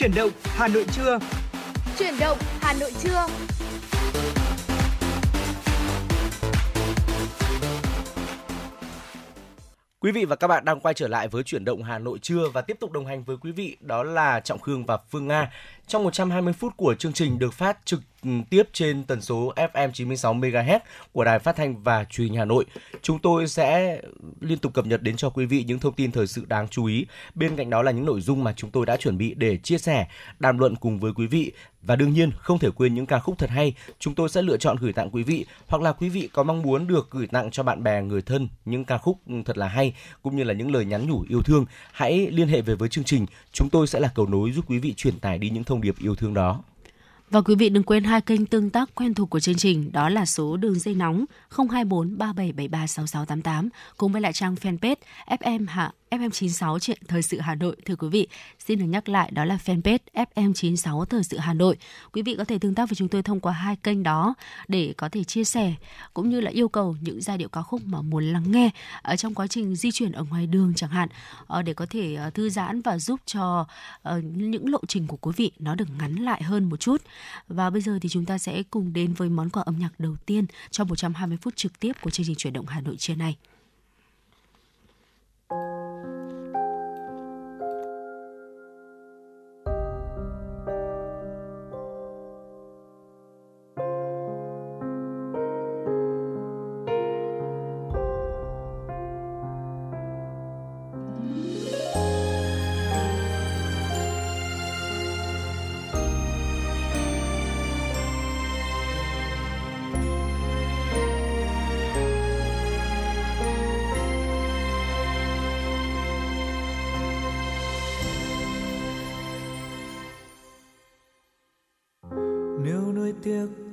Chuyển động Hà Nội trưa. Chuyển động Hà Nội trưa. Quý vị và các bạn đang quay trở lại với chuyển động Hà Nội trưa và tiếp tục đồng hành với quý vị đó là Trọng Khương và Phương Nga. Trong 120 phút của chương trình được phát trực ừ, tiếp trên tần số FM 96 MHz của Đài Phát thanh và Truyền hình Hà Nội. Chúng tôi sẽ liên tục cập nhật đến cho quý vị những thông tin thời sự đáng chú ý. Bên cạnh đó là những nội dung mà chúng tôi đã chuẩn bị để chia sẻ, đàm luận cùng với quý vị và đương nhiên không thể quên những ca khúc thật hay, chúng tôi sẽ lựa chọn gửi tặng quý vị hoặc là quý vị có mong muốn được gửi tặng cho bạn bè người thân những ca khúc ừ, thật là hay cũng như là những lời nhắn nhủ yêu thương, hãy liên hệ về với chương trình, chúng tôi sẽ là cầu nối giúp quý vị truyền tải đi những thông điệp yêu thương đó. Và quý vị đừng quên hai kênh tương tác quen thuộc của chương trình, đó là số đường dây nóng 024 3773 6688 cùng với lại trang fanpage FM Hạ FM96 chuyện thời sự Hà Nội. Thưa quý vị, xin được nhắc lại đó là fanpage FM96 thời sự Hà Nội. Quý vị có thể tương tác với chúng tôi thông qua hai kênh đó để có thể chia sẻ cũng như là yêu cầu những giai điệu ca khúc mà muốn lắng nghe ở trong quá trình di chuyển ở ngoài đường chẳng hạn ờ, để có thể ờ, thư giãn và giúp cho ờ, những lộ trình của quý vị nó được ngắn lại hơn một chút. Và bây giờ thì chúng ta sẽ cùng đến với món quà âm nhạc đầu tiên trong 120 phút trực tiếp của chương trình chuyển động Hà Nội trưa nay.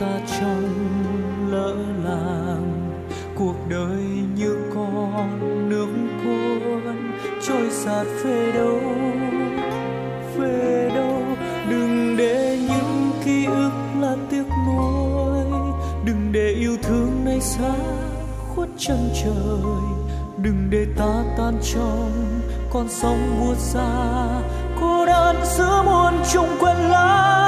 ta trong lỡ làng, cuộc đời như con nước cuốn trôi sạt về đâu về đâu đừng để những ký ức là tiếc nuối, đừng để yêu thương này xa khuất chân trời. Đừng để ta tan trong con sóng buốt xa, cô đơn giữa muôn trùng quên lãng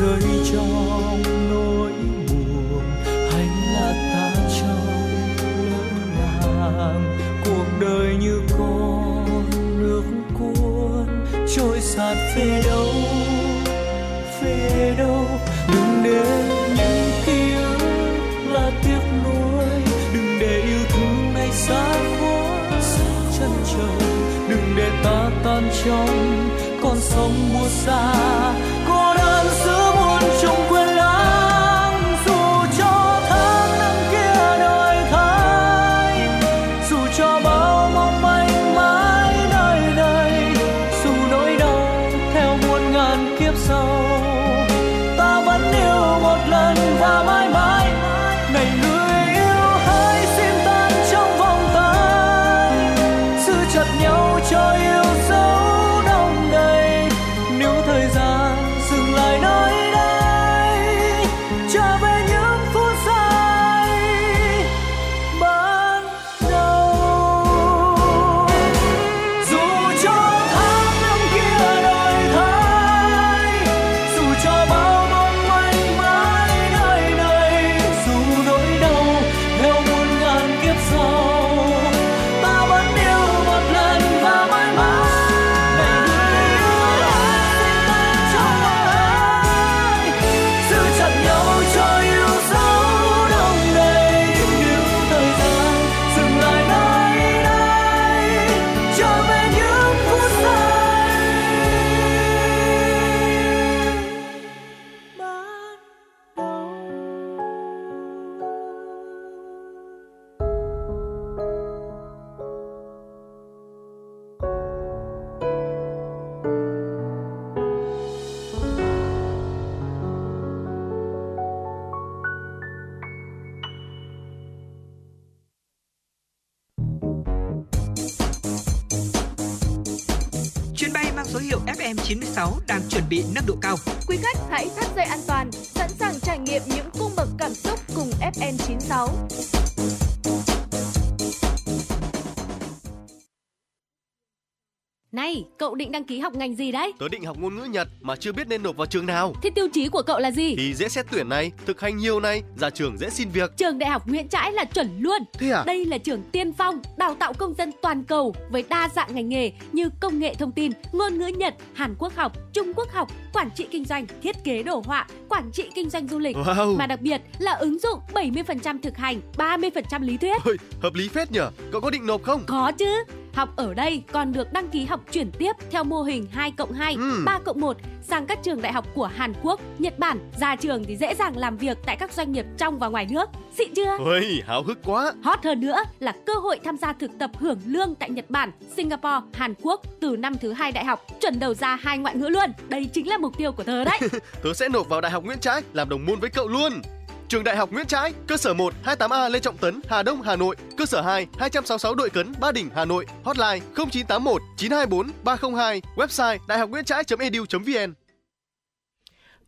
rơi trong nỗi buồn. Hay là ta trong lỡ nàng cuộc đời như con nước cuốn, trôi sạt về đâu về đâu. Đừng để những ký ức là tiếc nuối. Đừng để yêu thương này xa quá chân trời. Đừng để ta tan trong con sông mùa xa. Đăng ký học ngành gì đấy? Tớ định học ngôn ngữ Nhật mà chưa biết nên nộp vào trường nào. Thế tiêu chí của cậu là gì? Thì dễ xét tuyển này, thực hành nhiều này, ra trường dễ xin việc. Trường Đại học Nguyễn Trãi là chuẩn luôn. Thế à? Đây là trường tiên phong, đào tạo công dân toàn cầu với đa dạng ngành nghề như công nghệ thông tin, ngôn ngữ Nhật, Hàn Quốc học, Trung Quốc học, quản trị kinh doanh, thiết kế đồ họa, quản trị kinh doanh du lịch. Wow. Mà đặc biệt là ứng dụng 70% thực hành, 30% lý thuyết. Ôi, hợp lý phết nhở. Cậu có định nộp không? Có chứ. Học ở đây còn được đăng ký học chuyển tiếp theo mô hình 2 cộng 2, Ừm. 3 cộng 1 sang các trường đại học của Hàn Quốc, Nhật Bản. Ra trường thì dễ dàng làm việc tại các doanh nghiệp trong và ngoài nước. Xịn chưa? Ôi, háo hức quá. Hot hơn nữa là cơ hội tham gia thực tập hưởng lương tại Nhật Bản, Singapore, Hàn Quốc từ năm thứ hai đại học, chuẩn đầu ra hai ngoại ngữ luôn. Đây chính là mục tiêu của tớ đấy. Tớ sẽ nộp vào Đại học Nguyễn Trãi làm đồng môn với cậu luôn. Trường Đại học Nguyễn Trãi, cơ sở 1 28A Lê Trọng Tấn, Hà Đông, Hà Nội, cơ sở 2 266 Đội Cấn, Ba Đình, Hà Nội, hotline 0981 924 302, website đại học nguyễn trãi edu vn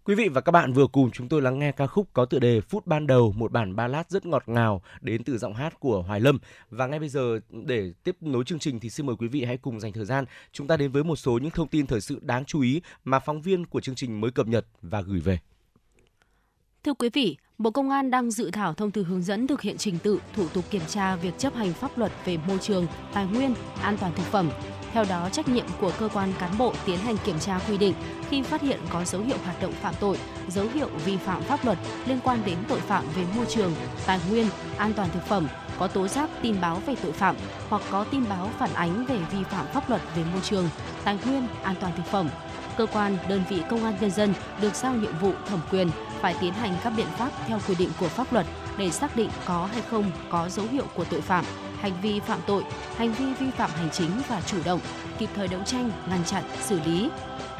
Quý vị và các bạn vừa cùng chúng tôi lắng nghe ca khúc có tựa đề Phút ban đầu, một bản ballad rất ngọt ngào đến từ giọng hát của Hoài Lâm. Và ngay bây giờ để tiếp nối chương trình thì xin mời quý vị hãy cùng dành thời gian chúng ta đến với một số những thông tin thời sự đáng chú ý mà phóng viên của chương trình mới cập nhật và gửi về. Thưa quý vị, Bộ Công an đang dự thảo thông tư hướng dẫn thực hiện trình tự, thủ tục kiểm tra việc chấp hành pháp luật về môi trường, tài nguyên, an toàn thực phẩm. Theo đó, trách nhiệm của cơ quan cán bộ tiến hành kiểm tra quy định khi phát hiện có dấu hiệu hoạt động phạm tội, dấu hiệu vi phạm pháp luật liên quan đến tội phạm về môi trường, tài nguyên, an toàn thực phẩm, có tố giác tin báo về tội phạm hoặc có tin báo phản ánh về vi phạm pháp luật về môi trường, tài nguyên, an toàn thực phẩm. Cơ quan, đơn vị công an nhân dân được giao nhiệm vụ thẩm quyền phải tiến hành các biện pháp theo quy định của pháp luật để xác định có hay không có dấu hiệu của tội phạm, hành vi phạm tội, hành vi vi phạm hành chính và chủ động, kịp thời đấu tranh, ngăn chặn, xử lý.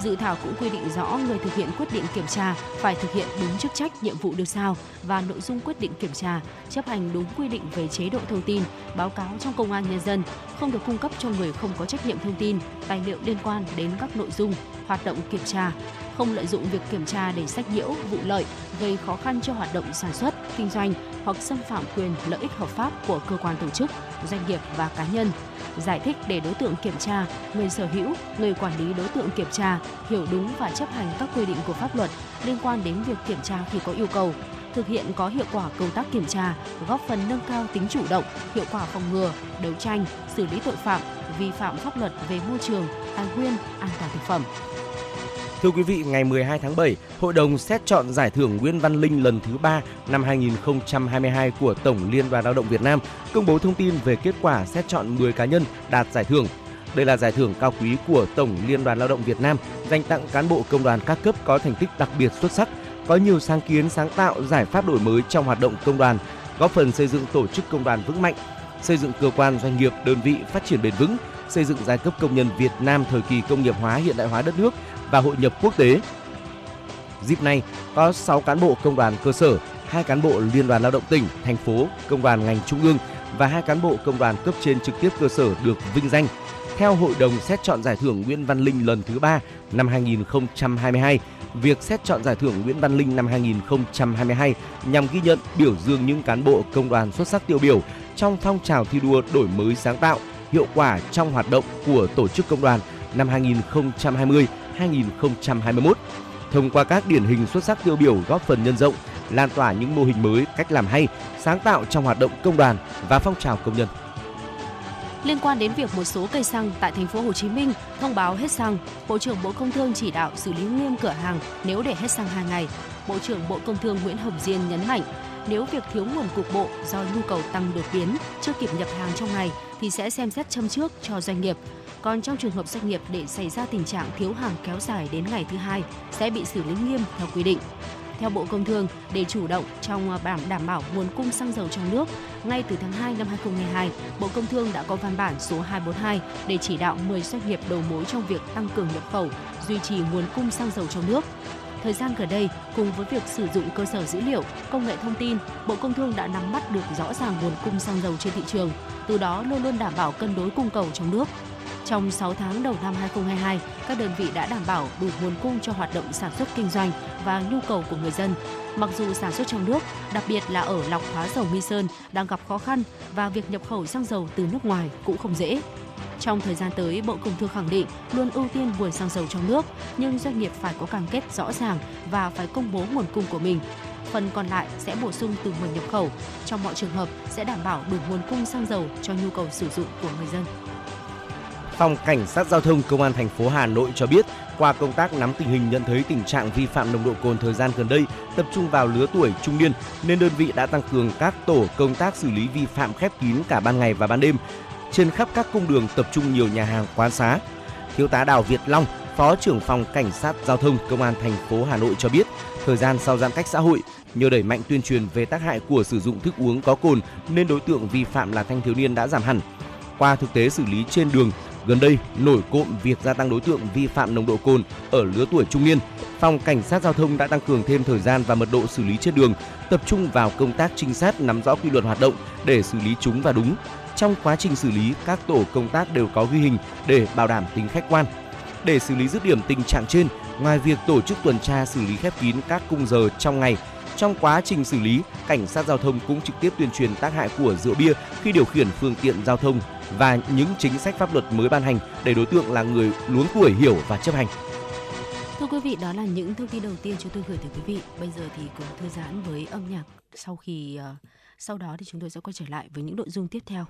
Dự thảo cũng quy định rõ người thực hiện quyết định kiểm tra phải thực hiện đúng chức trách nhiệm vụ được giao và nội dung quyết định kiểm tra, chấp hành đúng quy định về chế độ thông tin, báo cáo trong công an nhân dân, không được cung cấp cho người không có trách nhiệm thông tin, tài liệu liên quan đến các nội dung, hoạt động kiểm tra, không lợi dụng việc kiểm tra để sách nhiễu, vụ lợi, gây khó khăn cho hoạt động sản xuất, kinh doanh hoặc xâm phạm quyền lợi ích hợp pháp của cơ quan tổ chức, doanh nghiệp và cá nhân. Giải thích để đối tượng kiểm tra, người sở hữu, người quản lý đối tượng kiểm tra hiểu đúng và chấp hành các quy định của pháp luật liên quan đến việc kiểm tra khi có yêu cầu thực hiện có hiệu quả công tác kiểm tra, góp phần nâng cao tính chủ động, hiệu quả phòng ngừa, đấu tranh, xử lý tội phạm, vi phạm pháp luật về môi trường, tài nguyên, an toàn thực phẩm. Thưa quý vị, ngày 12 tháng 7, Hội đồng xét chọn giải thưởng Nguyễn Văn Linh lần thứ 3 năm 2022 của Tổng Liên đoàn Lao động Việt Nam công bố thông tin về kết quả xét chọn 10 cá nhân đạt giải thưởng. Đây là giải thưởng cao quý của Tổng Liên đoàn Lao động Việt Nam dành tặng cán bộ công đoàn các cấp có thành tích đặc biệt xuất sắc, có nhiều sáng kiến sáng tạo, giải pháp đổi mới trong hoạt động công đoàn, góp phần xây dựng tổ chức công đoàn vững mạnh, xây dựng cơ quan doanh nghiệp, đơn vị phát triển bền vững, xây dựng giai cấp công nhân Việt Nam thời kỳ công nghiệp hóa hiện đại hóa đất nước và hội nhập quốc tế. Dịp này có 6 cán bộ công đoàn cơ sở, hai cán bộ liên đoàn lao động tỉnh, thành phố, công đoàn ngành trung ương và hai cán bộ công đoàn cấp trên trực tiếp cơ sở được vinh danh theo Hội đồng xét chọn giải thưởng Nguyễn Văn Linh lần thứ 3 năm 2022. Việc xét chọn giải thưởng Nguyễn Văn Linh năm 2022 nhằm ghi nhận biểu dương những cán bộ công đoàn xuất sắc tiêu biểu trong phong trào thi đua đổi mới sáng tạo, hiệu quả trong hoạt động của tổ chức công đoàn năm 2021. Thông qua các điển hình xuất sắc tiêu biểu góp phần nhân rộng, lan tỏa những mô hình mới, cách làm hay, sáng tạo trong hoạt động công đoàn và phong trào công nhân. Liên quan đến việc một số cây xăng tại thành phố Hồ Chí Minh thông báo hết xăng, Bộ trưởng Bộ Công Thương chỉ đạo xử lý nghiêm cửa hàng nếu để hết xăng 2 ngày. Bộ trưởng Bộ Công Thương Nguyễn Hồng Diên nhấn mạnh, nếu việc thiếu nguồn cục bộ do nhu cầu tăng đột biến chưa kịp nhập hàng trong ngày thì sẽ xem xét châm trước cho doanh nghiệp. Còn trong trường hợp doanh nghiệp để xảy ra tình trạng thiếu hàng kéo dài đến ngày thứ hai sẽ bị xử lý nghiêm theo quy định. Theo Bộ Công Thương, để chủ động trong à, bảo đảm bảo nguồn cung xăng dầu trong nước, ngay từ tháng 2 năm 2022, Bộ Công Thương đã có văn bản số 242 để chỉ đạo 10 doanh nghiệp đầu mối trong việc tăng cường nhập khẩu, duy trì nguồn cung xăng dầu trong nước. Thời gian gần đây, cùng với việc sử dụng cơ sở dữ liệu, công nghệ thông tin, Bộ Công Thương đã nắm bắt được rõ ràng nguồn cung xăng dầu trên thị trường, từ đó luôn luôn đảm bảo cân đối cung cầu trong nước. Trong 6 tháng đầu năm 2022, các đơn vị đã đảm bảo đủ nguồn cung cho hoạt động sản xuất kinh doanh và nhu cầu của người dân. Mặc dù sản xuất trong nước, đặc biệt là ở lọc hóa dầu Nghi Sơn đang gặp khó khăn và việc nhập khẩu xăng dầu từ nước ngoài cũng không dễ. Trong thời gian tới, Bộ Công Thương khẳng định luôn ưu tiên nguồn xăng dầu trong nước, nhưng doanh nghiệp phải có cam kết rõ ràng và phải công bố nguồn cung của mình. Phần còn lại sẽ bổ sung từ nguồn nhập khẩu. Trong mọi trường hợp sẽ đảm bảo đủ nguồn cung xăng dầu cho nhu cầu sử dụng của người dân. Phòng Cảnh sát Giao thông Công an thành phố Hà Nội cho biết, qua công tác nắm tình hình nhận thấy tình trạng vi phạm nồng độ cồn thời gian gần đây tập trung vào lứa tuổi trung niên nên đơn vị đã tăng cường các tổ công tác xử lý vi phạm khép kín cả ban ngày và ban đêm trên khắp các cung đường tập trung nhiều nhà hàng quán xá. Thiếu tá Đào Việt Long, Phó trưởng phòng Cảnh sát Giao thông Công an thành phố Hà Nội cho biết, thời gian sau giãn cách xã hội, nhờ đẩy mạnh tuyên truyền về tác hại của sử dụng thức uống có cồn nên đối tượng vi phạm là thanh thiếu niên đã giảm hẳn. Qua thực tế xử lý trên đường, Gần đây, nổi cộm việc gia tăng đối tượng vi phạm nồng độ cồn ở lứa tuổi trung niên. Phòng Cảnh sát Giao thông đã tăng cường thêm thời gian và mật độ xử lý trên đường, tập trung vào công tác trinh sát nắm rõ quy luật hoạt động để xử lý chúng và đúng. Trong quá trình xử lý, các tổ công tác đều có ghi hình để bảo đảm tính khách quan. Để xử lý dứt điểm tình trạng trên, ngoài việc tổ chức tuần tra xử lý khép kín các cung giờ trong ngày, trong quá trình xử lý, cảnh sát giao thông cũng trực tiếp tuyên truyền tác hại của rượu bia khi điều khiển phương tiện giao thông và những chính sách pháp luật mới ban hành để đối tượng là người luống tuổi hiểu và chấp hành. Thưa quý vị, đó là những thông tin đầu tiên chúng tôi gửi tới quý vị. Bây giờ thì cùng thư giãn với âm nhạc. Sau khi ờ, sau đó thì chúng tôi sẽ quay trở lại với những nội dung tiếp theo.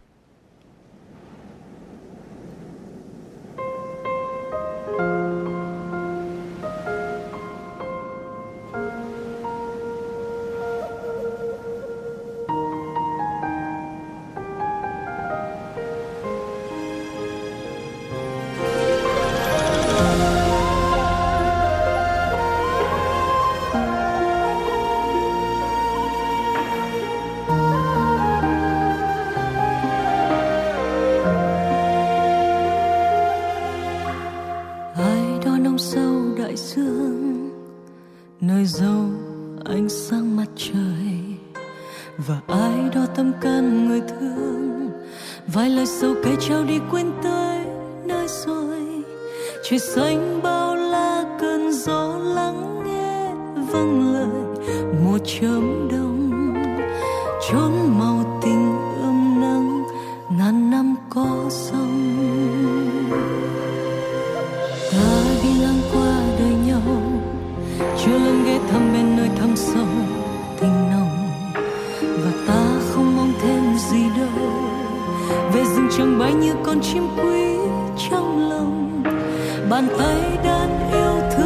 Chẳng bay như con chim quý trong lòng. Bàn tay đang yêu thương.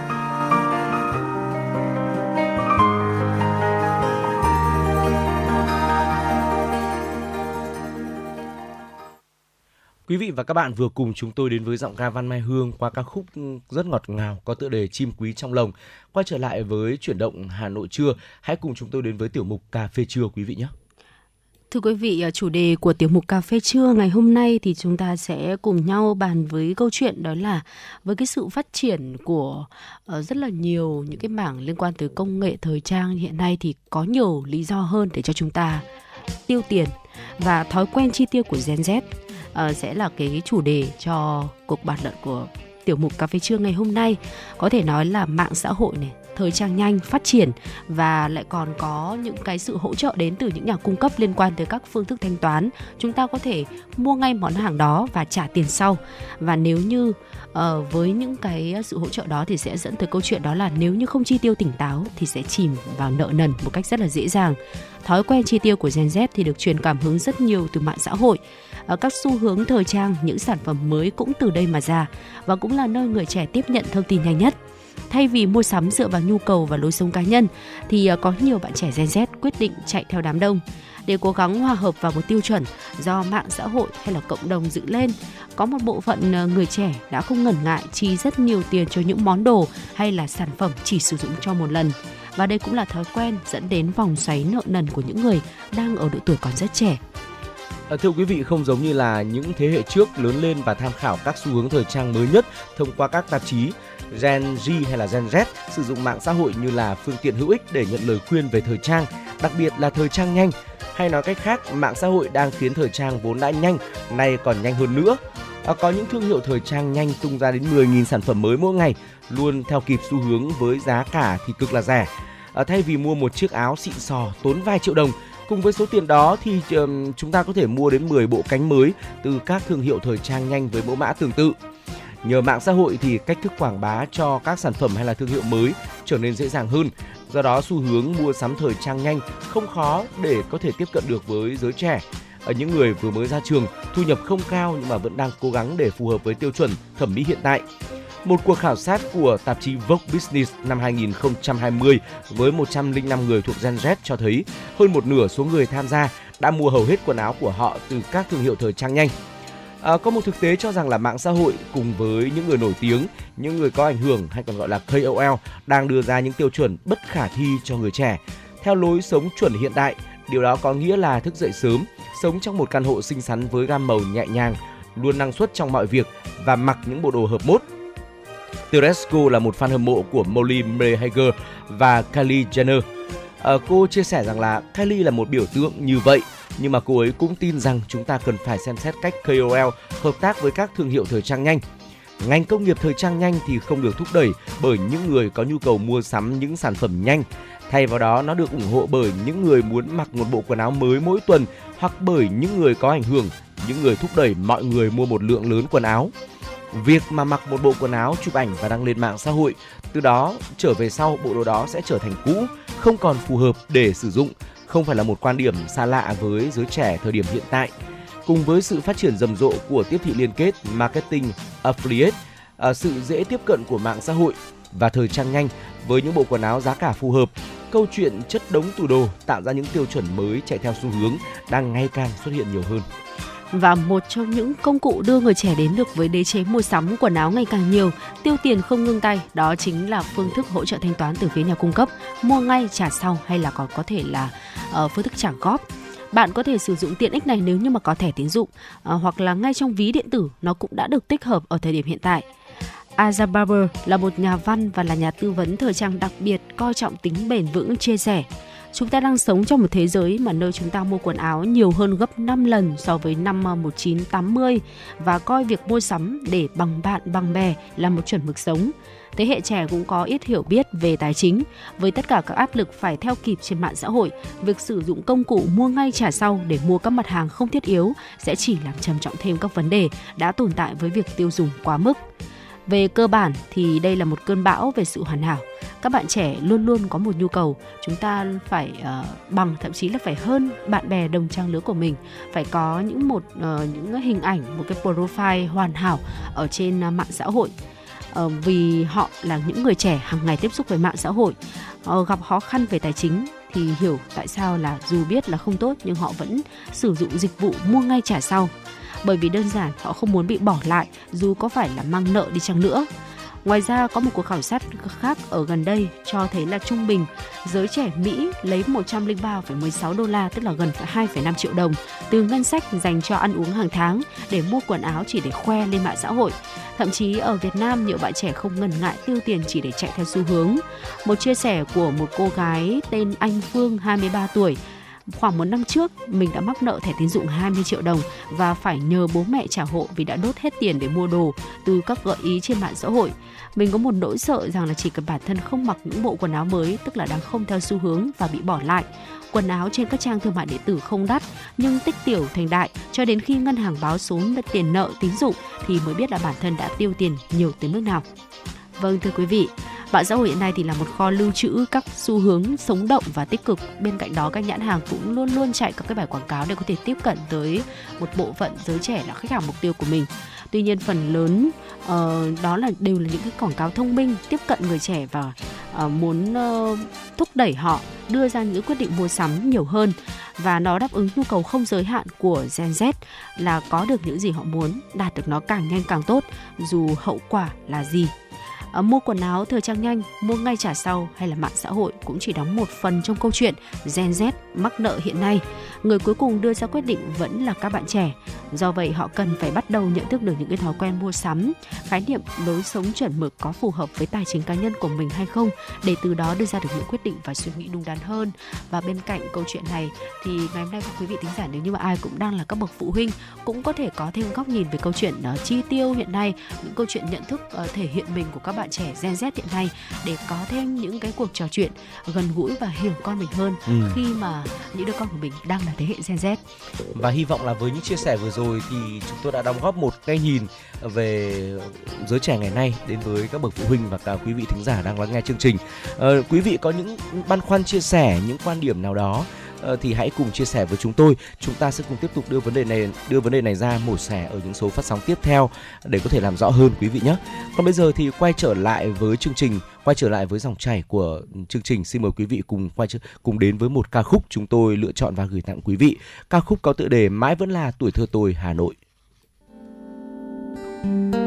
Quý vị và các bạn vừa cùng chúng tôi đến với giọng ca Văn Mai Hương qua ca khúc rất ngọt ngào có tựa đề Chim quý trong lồng. Quay trở lại với chuyển động Hà Nội trưa, hãy cùng chúng tôi đến với tiểu mục Cà phê trưa quý vị nhé. Thưa quý vị, à, chủ đề của tiểu mục cà phê trưa ngày hôm nay thì chúng ta sẽ cùng nhau bàn với câu chuyện đó là với cái sự phát triển của ờ, rất là nhiều những cái mảng liên quan tới công nghệ thời trang hiện nay thì có nhiều lý do hơn để cho chúng ta tiêu tiền và thói quen chi tiêu của Gen Z uh, sẽ là cái chủ đề cho cuộc bàn luận của tiểu mục cà phê trưa ngày hôm nay. Có thể nói là mạng xã hội này thời trang nhanh phát triển và lại còn có những cái sự hỗ trợ đến từ những nhà cung cấp liên quan tới các phương thức thanh toán. Chúng ta có thể mua ngay món hàng đó và trả tiền sau. Và nếu như uh, với những cái sự hỗ trợ đó thì sẽ dẫn tới câu chuyện đó là nếu như không chi tiêu tỉnh táo thì sẽ chìm vào nợ nần một cách rất là dễ dàng. Thói quen chi tiêu của Gen Z thì được truyền cảm hứng rất nhiều từ mạng xã hội. Ờ, các xu hướng thời trang, những sản phẩm mới cũng từ đây mà ra và cũng là nơi người trẻ tiếp nhận thông tin nhanh nhất. Thay vì mua sắm dựa vào nhu cầu và lối sống cá nhân, thì ờ, có nhiều bạn trẻ Gen Z quyết định chạy theo đám đông. Để cố gắng hòa hợp vào một tiêu chuẩn do mạng xã hội hay là cộng đồng dựng lên, có một bộ phận ờ, người trẻ đã không ngần ngại chi rất nhiều tiền cho những món đồ hay là sản phẩm chỉ sử dụng cho một lần. Và đây cũng là thói quen dẫn đến vòng xoáy nợ nần của những người đang ở độ tuổi còn rất trẻ. À, thưa quý vị, không giống như là những thế hệ trước lớn lên và tham khảo các xu hướng thời trang mới nhất thông qua các tạp chí, Gen Z hay là Gen Z sử dụng mạng xã hội như là phương tiện hữu ích để nhận lời khuyên về thời trang, đặc biệt là thời trang nhanh. Hay nói cách khác, mạng xã hội đang khiến thời trang vốn đã nhanh, nay còn nhanh hơn nữa. À, có những thương hiệu thời trang nhanh tung ra đến 10.000 sản phẩm mới mỗi ngày, luôn theo kịp xu hướng với giá cả thì cực là rẻ. À, thay vì mua một chiếc áo xịn sò tốn vài triệu đồng Cùng với số tiền đó thì chúng ta có thể mua đến 10 bộ cánh mới từ các thương hiệu thời trang nhanh với mẫu mã tương tự. Nhờ mạng xã hội thì cách thức quảng bá cho các sản phẩm hay là thương hiệu mới trở nên dễ dàng hơn. Do đó xu hướng mua sắm thời trang nhanh không khó để có thể tiếp cận được với giới trẻ. Ở những người vừa mới ra trường, thu nhập không cao nhưng mà vẫn đang cố gắng để phù hợp với tiêu chuẩn thẩm mỹ hiện tại. Một cuộc khảo sát của tạp chí Vogue Business năm 2020 với 105 người thuộc Gen Z cho thấy hơn một nửa số người tham gia đã mua hầu hết quần áo của họ từ các thương hiệu thời trang nhanh. À, có một thực tế cho rằng là mạng xã hội cùng với những người nổi tiếng, những người có ảnh hưởng hay còn gọi là KOL đang đưa ra những tiêu chuẩn bất khả thi cho người trẻ. Theo lối sống chuẩn hiện đại, điều đó có nghĩa là thức dậy sớm, sống trong một căn hộ xinh xắn với gam màu nhẹ nhàng, luôn năng suất trong mọi việc và mặc những bộ đồ hợp mốt Teresco là một fan hâm mộ của Molly Mayhager và Kylie Jenner. À, cô chia sẻ rằng là Kylie là một biểu tượng như vậy, nhưng mà cô ấy cũng tin rằng chúng ta cần phải xem xét cách KOL hợp tác với các thương hiệu thời trang nhanh. Ngành công nghiệp thời trang nhanh thì không được thúc đẩy bởi những người có nhu cầu mua sắm những sản phẩm nhanh. Thay vào đó, nó được ủng hộ bởi những người muốn mặc một bộ quần áo mới mỗi tuần hoặc bởi những người có ảnh hưởng, những người thúc đẩy mọi người mua một lượng lớn quần áo. Việc mà mặc một bộ quần áo chụp ảnh và đăng lên mạng xã hội, từ đó trở về sau bộ đồ đó sẽ trở thành cũ, không còn phù hợp để sử dụng, không phải là một quan điểm xa lạ với giới trẻ thời điểm hiện tại. Cùng với sự phát triển rầm rộ của tiếp thị liên kết, marketing, affiliate, à, sự dễ tiếp cận của mạng xã hội và thời trang nhanh với những bộ quần áo giá cả phù hợp, câu chuyện chất đống tủ đồ tạo ra những tiêu chuẩn mới chạy theo xu hướng đang ngày càng xuất hiện nhiều hơn và một trong những công cụ đưa người trẻ đến được với đế chế mua sắm quần áo ngày càng nhiều, tiêu tiền không ngưng tay, đó chính là phương thức hỗ trợ thanh toán từ phía nhà cung cấp, mua ngay trả sau hay là còn có thể là uh, phương thức trả góp. Bạn có thể sử dụng tiện ích này nếu như mà có thẻ tín dụng uh, hoặc là ngay trong ví điện tử nó cũng đã được tích hợp ở thời điểm hiện tại. Aza Barber là một nhà văn và là nhà tư vấn thời trang đặc biệt coi trọng tính bền vững chia sẻ Chúng ta đang sống trong một thế giới mà nơi chúng ta mua quần áo nhiều hơn gấp 5 lần so với năm ờ, 1980 và coi việc mua sắm để bằng bạn bằng bè là một chuẩn mực sống. Thế hệ trẻ cũng có ít hiểu biết về tài chính, với tất cả các áp lực phải theo kịp trên mạng xã hội, việc sử dụng công cụ mua ngay trả sau để mua các mặt hàng không thiết yếu sẽ chỉ làm trầm trọng thêm các vấn đề đã tồn tại với việc tiêu dùng quá mức. Về cơ bản thì đây là một cơn bão về sự hoàn hảo. Các bạn trẻ luôn luôn có một nhu cầu, chúng ta phải uh, bằng thậm chí là phải hơn bạn bè đồng trang lứa của mình, phải có những một uh, những hình ảnh, một cái profile hoàn hảo ở trên uh, mạng xã hội. Uh, vì họ là những người trẻ hàng ngày tiếp xúc với mạng xã hội, uh, gặp khó khăn về tài chính thì hiểu tại sao là dù biết là không tốt nhưng họ vẫn sử dụng dịch vụ mua ngay trả sau bởi vì đơn giản họ không muốn bị bỏ lại dù có phải là mang nợ đi chăng nữa. Ngoài ra có một cuộc khảo sát khác ở gần đây cho thấy là trung bình giới trẻ Mỹ lấy 103,16 đô la tức là gần 2,5 triệu đồng từ ngân sách dành cho ăn uống hàng tháng để mua quần áo chỉ để khoe lên mạng xã hội. Thậm chí ở Việt Nam nhiều bạn trẻ không ngần ngại tiêu tiền chỉ để chạy theo xu hướng. Một chia sẻ của một cô gái tên Anh Phương 23 tuổi khoảng một năm trước mình đã mắc nợ thẻ tín dụng 20 triệu đồng và phải nhờ bố mẹ trả hộ vì đã đốt hết tiền để mua đồ từ các gợi ý trên mạng xã hội. Mình có một nỗi sợ rằng là chỉ cần bản thân không mặc những bộ quần áo mới tức là đang không theo xu hướng và bị bỏ lại. Quần áo trên các trang thương mại điện tử không đắt nhưng tích tiểu thành đại cho đến khi ngân hàng báo số tiền nợ tín dụng thì mới biết là bản thân đã tiêu tiền nhiều tới mức nào. Vâng thưa quý vị, Mạng xã hội hiện nay thì là một kho lưu trữ các xu hướng sống động và tích cực. Bên cạnh đó các nhãn hàng cũng luôn luôn chạy các cái bài quảng cáo để có thể tiếp cận tới một bộ phận giới trẻ là khách hàng mục tiêu của mình. Tuy nhiên phần lớn uh, đó là đều là những cái quảng cáo thông minh tiếp cận người trẻ và uh, muốn uh, thúc đẩy họ đưa ra những quyết định mua sắm nhiều hơn và nó đáp ứng nhu cầu không giới hạn của Gen Z là có được những gì họ muốn, đạt được nó càng nhanh càng tốt dù hậu quả là gì à, mua quần áo thời trang nhanh mua ngay trả sau hay là mạng xã hội cũng chỉ đóng một phần trong câu chuyện Gen Z mắc nợ hiện nay người cuối cùng đưa ra quyết định vẫn là các bạn trẻ do vậy họ cần phải bắt đầu nhận thức được những cái thói quen mua sắm khái niệm lối sống chuẩn mực có phù hợp với tài chính cá nhân của mình hay không để từ đó đưa ra được những quyết định và suy nghĩ đúng đắn hơn và bên cạnh câu chuyện này thì ngày hôm nay quý vị thính giả nếu như mà ai cũng đang là các bậc phụ huynh cũng có thể có thêm góc nhìn về câu chuyện uh, chi tiêu hiện nay những câu chuyện nhận thức uh, thể hiện mình của các bạn trẻ Gen Z hiện nay để có thêm những cái cuộc trò chuyện gần gũi và hiểu con mình hơn ừ. khi mà những đứa con của mình đang là thế hệ Gen Z. Và hy vọng là với những chia sẻ vừa rồi thì chúng tôi đã đóng góp một cái nhìn về giới trẻ ngày nay đến với các bậc phụ huynh và cả quý vị thính giả đang lắng nghe chương trình. À, quý vị có những băn khoăn chia sẻ những quan điểm nào đó Ờ, thì hãy cùng chia sẻ với chúng tôi. Chúng ta sẽ cùng tiếp tục đưa vấn đề này đưa vấn đề này ra mổ xẻ ở những số phát sóng tiếp theo để có thể làm rõ hơn quý vị nhé. Còn bây giờ thì quay trở lại với chương trình, quay trở lại với dòng chảy của chương trình. Xin mời quý vị cùng quay cùng đến với một ca khúc chúng tôi lựa chọn và gửi tặng quý vị. Ca khúc có tựa đề Mãi vẫn là tuổi thơ tôi Hà Nội. Thank you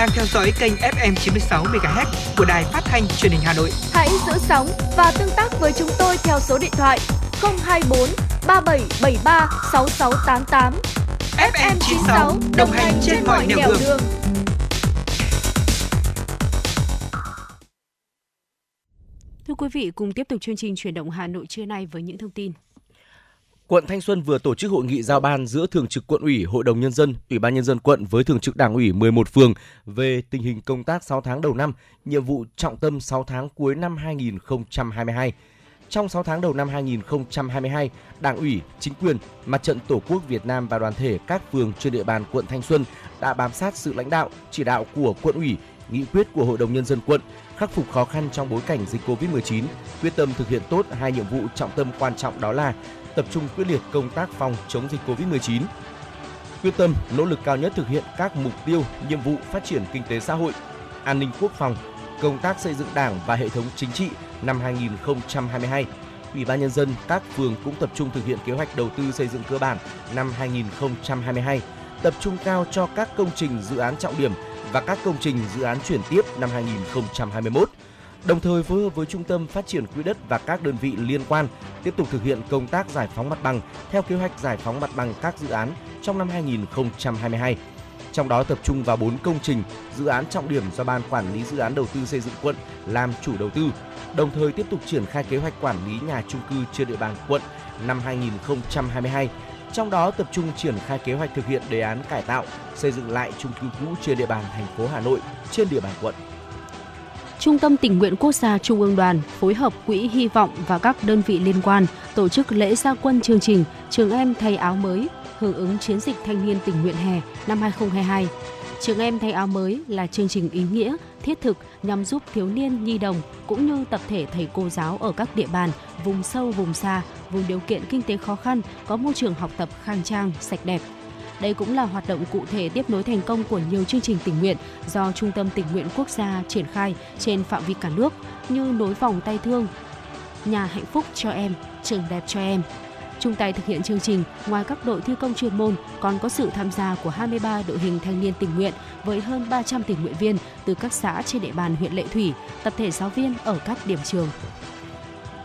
đang theo dõi kênh FM 96 MHz của đài phát thanh truyền hình Hà Nội. Hãy giữ sóng và tương tác với chúng tôi theo số điện thoại 024 3773 6688. FM 96 đồng hành trên mọi nẻo đường. đường. Thưa quý vị, cùng tiếp tục chương trình chuyển động Hà Nội trưa nay với những thông tin. Quận Thanh Xuân vừa tổ chức hội nghị giao ban giữa Thường trực Quận ủy, Hội đồng Nhân dân, Ủy ban Nhân dân quận với Thường trực Đảng ủy 11 phường về tình hình công tác 6 tháng đầu năm, nhiệm vụ trọng tâm 6 tháng cuối năm 2022. Trong 6 tháng đầu năm 2022, Đảng ủy, chính quyền, Mặt trận Tổ quốc Việt Nam và đoàn thể các phường trên địa bàn quận Thanh Xuân đã bám sát sự lãnh đạo, chỉ đạo của quận ủy, nghị quyết của Hội đồng Nhân dân quận, khắc phục khó khăn trong bối cảnh dịch COVID-19, quyết tâm thực hiện tốt hai nhiệm vụ trọng tâm quan trọng đó là tập trung quyết liệt công tác phòng chống dịch COVID-19. Quyết tâm, nỗ lực cao nhất thực hiện các mục tiêu, nhiệm vụ phát triển kinh tế xã hội, an ninh quốc phòng, công tác xây dựng Đảng và hệ thống chính trị năm 2022. Ủy ban nhân dân các phường cũng tập trung thực hiện kế hoạch đầu tư xây dựng cơ bản năm 2022, tập trung cao cho các công trình dự án trọng điểm và các công trình dự án chuyển tiếp năm 2021 đồng thời phối hợp với Trung tâm Phát triển Quỹ đất và các đơn vị liên quan tiếp tục thực hiện công tác giải phóng mặt bằng theo kế hoạch giải phóng mặt bằng các dự án trong năm 2022. Trong đó tập trung vào 4 công trình, dự án trọng điểm do Ban Quản lý Dự án Đầu tư xây dựng quận làm chủ đầu tư, đồng thời tiếp tục triển khai kế hoạch quản lý nhà trung cư trên địa bàn quận năm 2022 trong đó tập trung triển khai kế hoạch thực hiện đề án cải tạo, xây dựng lại trung cư cũ trên địa bàn thành phố Hà Nội trên địa bàn quận. Trung tâm Tình nguyện Quốc gia Trung ương Đoàn phối hợp Quỹ Hy vọng và các đơn vị liên quan tổ chức lễ gia quân chương trình Trường em thay áo mới hưởng ứng chiến dịch thanh niên tình nguyện hè năm 2022. Trường em thay áo mới là chương trình ý nghĩa, thiết thực nhằm giúp thiếu niên nhi đồng cũng như tập thể thầy cô giáo ở các địa bàn vùng sâu vùng xa, vùng điều kiện kinh tế khó khăn có môi trường học tập khang trang, sạch đẹp đây cũng là hoạt động cụ thể tiếp nối thành công của nhiều chương trình tình nguyện do Trung tâm Tình nguyện Quốc gia triển khai trên phạm vi cả nước như nối vòng tay thương, nhà hạnh phúc cho em, trường đẹp cho em. Chung tay thực hiện chương trình, ngoài các đội thi công chuyên môn, còn có sự tham gia của 23 đội hình thanh niên tình nguyện với hơn 300 tình nguyện viên từ các xã trên địa bàn huyện Lệ Thủy, tập thể giáo viên ở các điểm trường.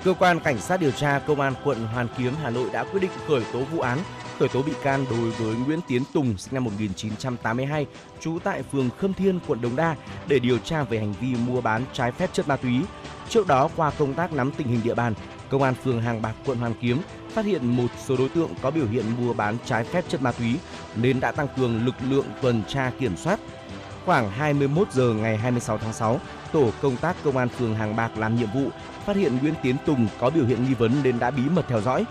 Cơ quan Cảnh sát điều tra Công an quận Hoàn Kiếm, Hà Nội đã quyết định khởi tố vụ án khởi tố bị can đối với Nguyễn Tiến Tùng sinh năm 1982, trú tại phường Khâm Thiên, quận Đống Đa để điều tra về hành vi mua bán trái phép chất ma túy. Trước đó qua công tác nắm tình hình địa bàn, Công an phường Hàng Bạc, quận Hoàn Kiếm phát hiện một số đối tượng có biểu hiện mua bán trái phép chất ma túy nên đã tăng cường lực lượng tuần tra kiểm soát. Khoảng 21 giờ ngày 26 tháng 6, tổ công tác công an phường Hàng Bạc làm nhiệm vụ phát hiện Nguyễn Tiến Tùng có biểu hiện nghi vấn nên đã bí mật theo dõi.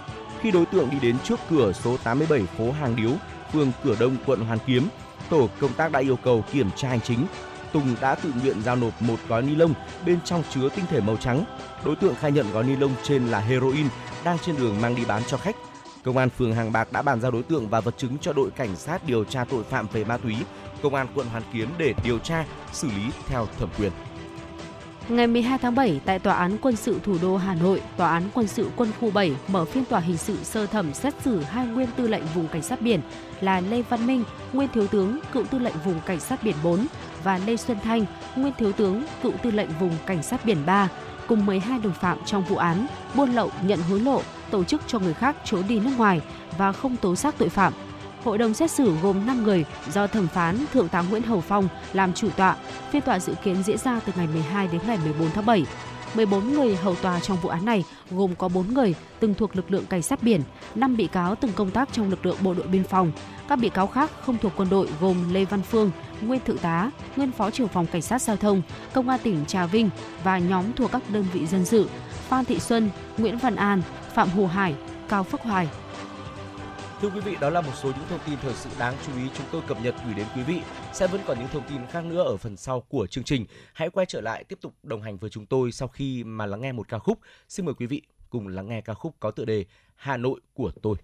Khi đối tượng đi đến trước cửa số 87 phố Hàng Điếu, phường Cửa Đông, quận Hoàn Kiếm, tổ công tác đã yêu cầu kiểm tra hành chính. Tùng đã tự nguyện giao nộp một gói ni lông bên trong chứa tinh thể màu trắng. Đối tượng khai nhận gói ni lông trên là heroin đang trên đường mang đi bán cho khách. Công an phường Hàng Bạc đã bàn giao đối tượng và vật chứng cho đội cảnh sát điều tra tội phạm về ma túy, công an quận Hoàn Kiếm để điều tra, xử lý theo thẩm quyền. Ngày 12 tháng 7, tại Tòa án Quân sự Thủ đô Hà Nội, Tòa án Quân sự Quân khu 7 mở phiên tòa hình sự sơ thẩm xét xử hai nguyên tư lệnh vùng cảnh sát biển là Lê Văn Minh, nguyên thiếu tướng, cựu tư lệnh vùng cảnh sát biển 4 và Lê Xuân Thanh, nguyên thiếu tướng, cựu tư lệnh vùng cảnh sát biển 3 cùng 12 đồng phạm trong vụ án buôn lậu, nhận hối lộ, tổ chức cho người khác trốn đi nước ngoài và không tố giác tội phạm. Hội đồng xét xử gồm 5 người do thẩm phán Thượng tá Nguyễn Hầu Phong làm chủ tọa. Phiên tòa dự kiến diễn ra từ ngày 12 đến ngày 14 tháng 7. 14 người hầu tòa trong vụ án này gồm có 4 người từng thuộc lực lượng cảnh sát biển, 5 bị cáo từng công tác trong lực lượng bộ đội biên phòng. Các bị cáo khác không thuộc quân đội gồm Lê Văn Phương, nguyên thượng tá, nguyên phó trưởng phòng cảnh sát giao thông, công an tỉnh Trà Vinh và nhóm thuộc các đơn vị dân sự Phan Thị Xuân, Nguyễn Văn An, Phạm Hồ Hải, Cao Phước Hoài. Thưa quý vị, đó là một số những thông tin thời sự đáng chú ý chúng tôi cập nhật gửi đến quý vị. Sẽ vẫn còn những thông tin khác nữa ở phần sau của chương trình. Hãy quay trở lại tiếp tục đồng hành với chúng tôi sau khi mà lắng nghe một ca khúc. Xin mời quý vị cùng lắng nghe ca khúc có tựa đề Hà Nội của tôi.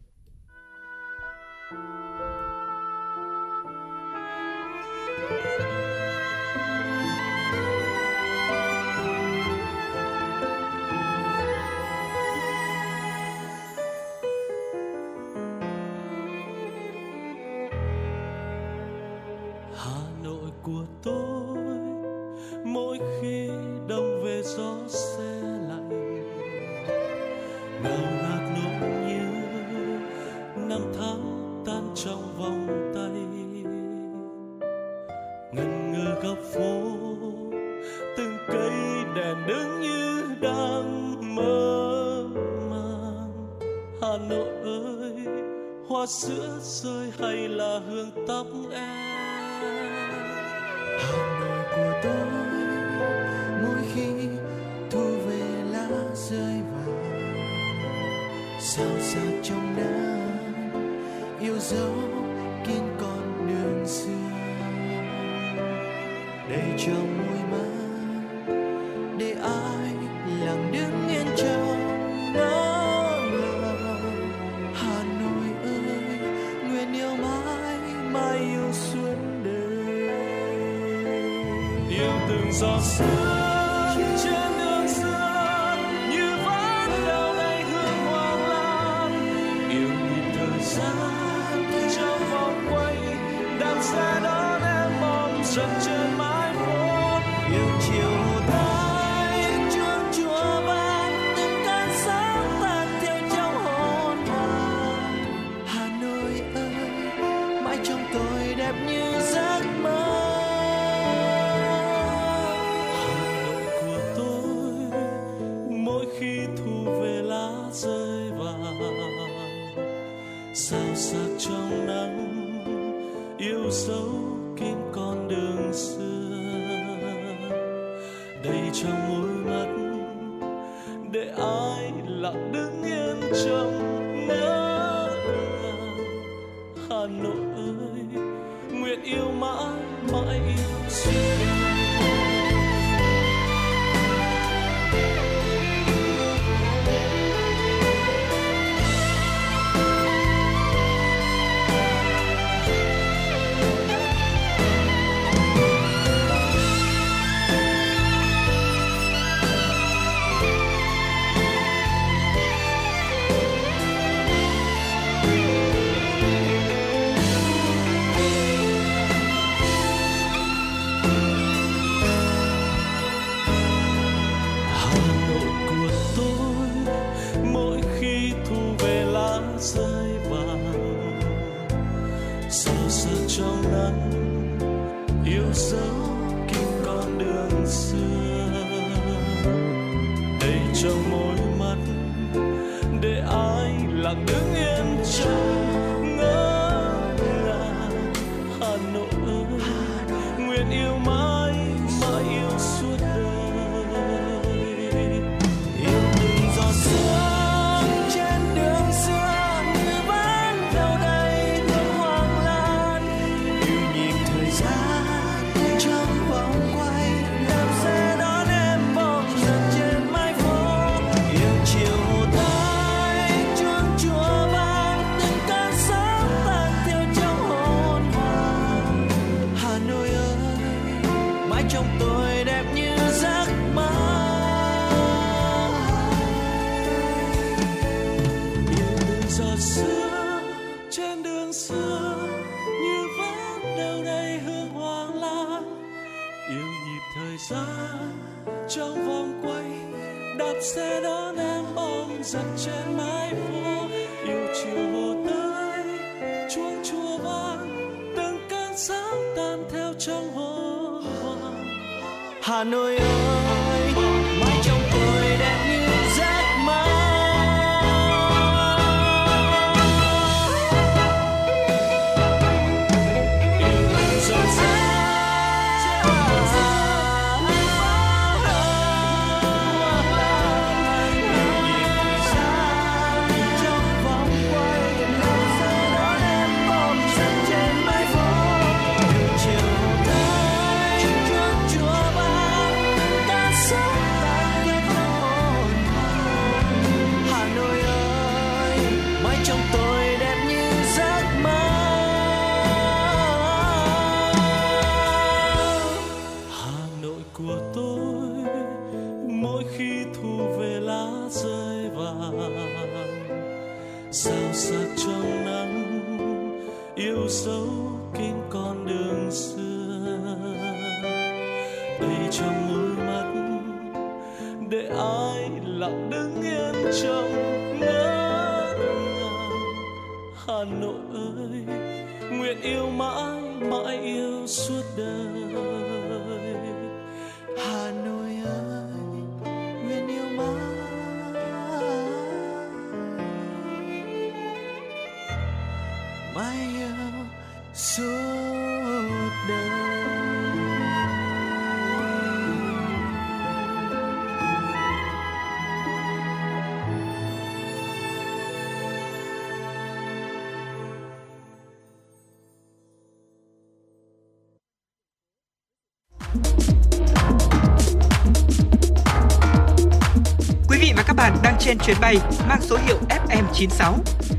Chuyến bay mang số hiệu FM96.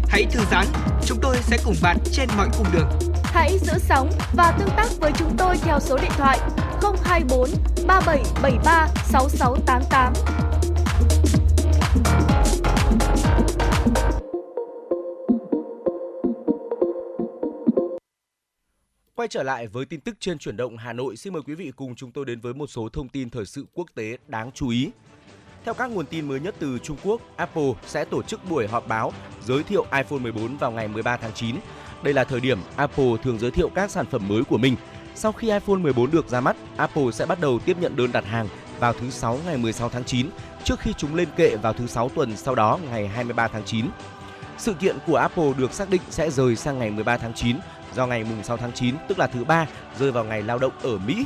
Hãy thư giãn, chúng tôi sẽ cùng bạn trên mọi cung đường. Hãy giữ sóng và tương tác với chúng tôi theo số điện thoại 024 3773 6688. Quay trở lại với tin tức trên chuyển động Hà Nội, xin mời quý vị cùng chúng tôi đến với một số thông tin thời sự quốc tế đáng chú ý. Theo các nguồn tin mới nhất từ Trung Quốc, Apple sẽ tổ chức buổi họp báo giới thiệu iPhone 14 vào ngày 13 tháng 9. Đây là thời điểm Apple thường giới thiệu các sản phẩm mới của mình. Sau khi iPhone 14 được ra mắt, Apple sẽ bắt đầu tiếp nhận đơn đặt hàng vào thứ Sáu ngày 16 tháng 9, trước khi chúng lên kệ vào thứ Sáu tuần sau đó ngày 23 tháng 9. Sự kiện của Apple được xác định sẽ rời sang ngày 13 tháng 9 do ngày mùng 6 tháng 9, tức là thứ ba, rơi vào ngày lao động ở Mỹ.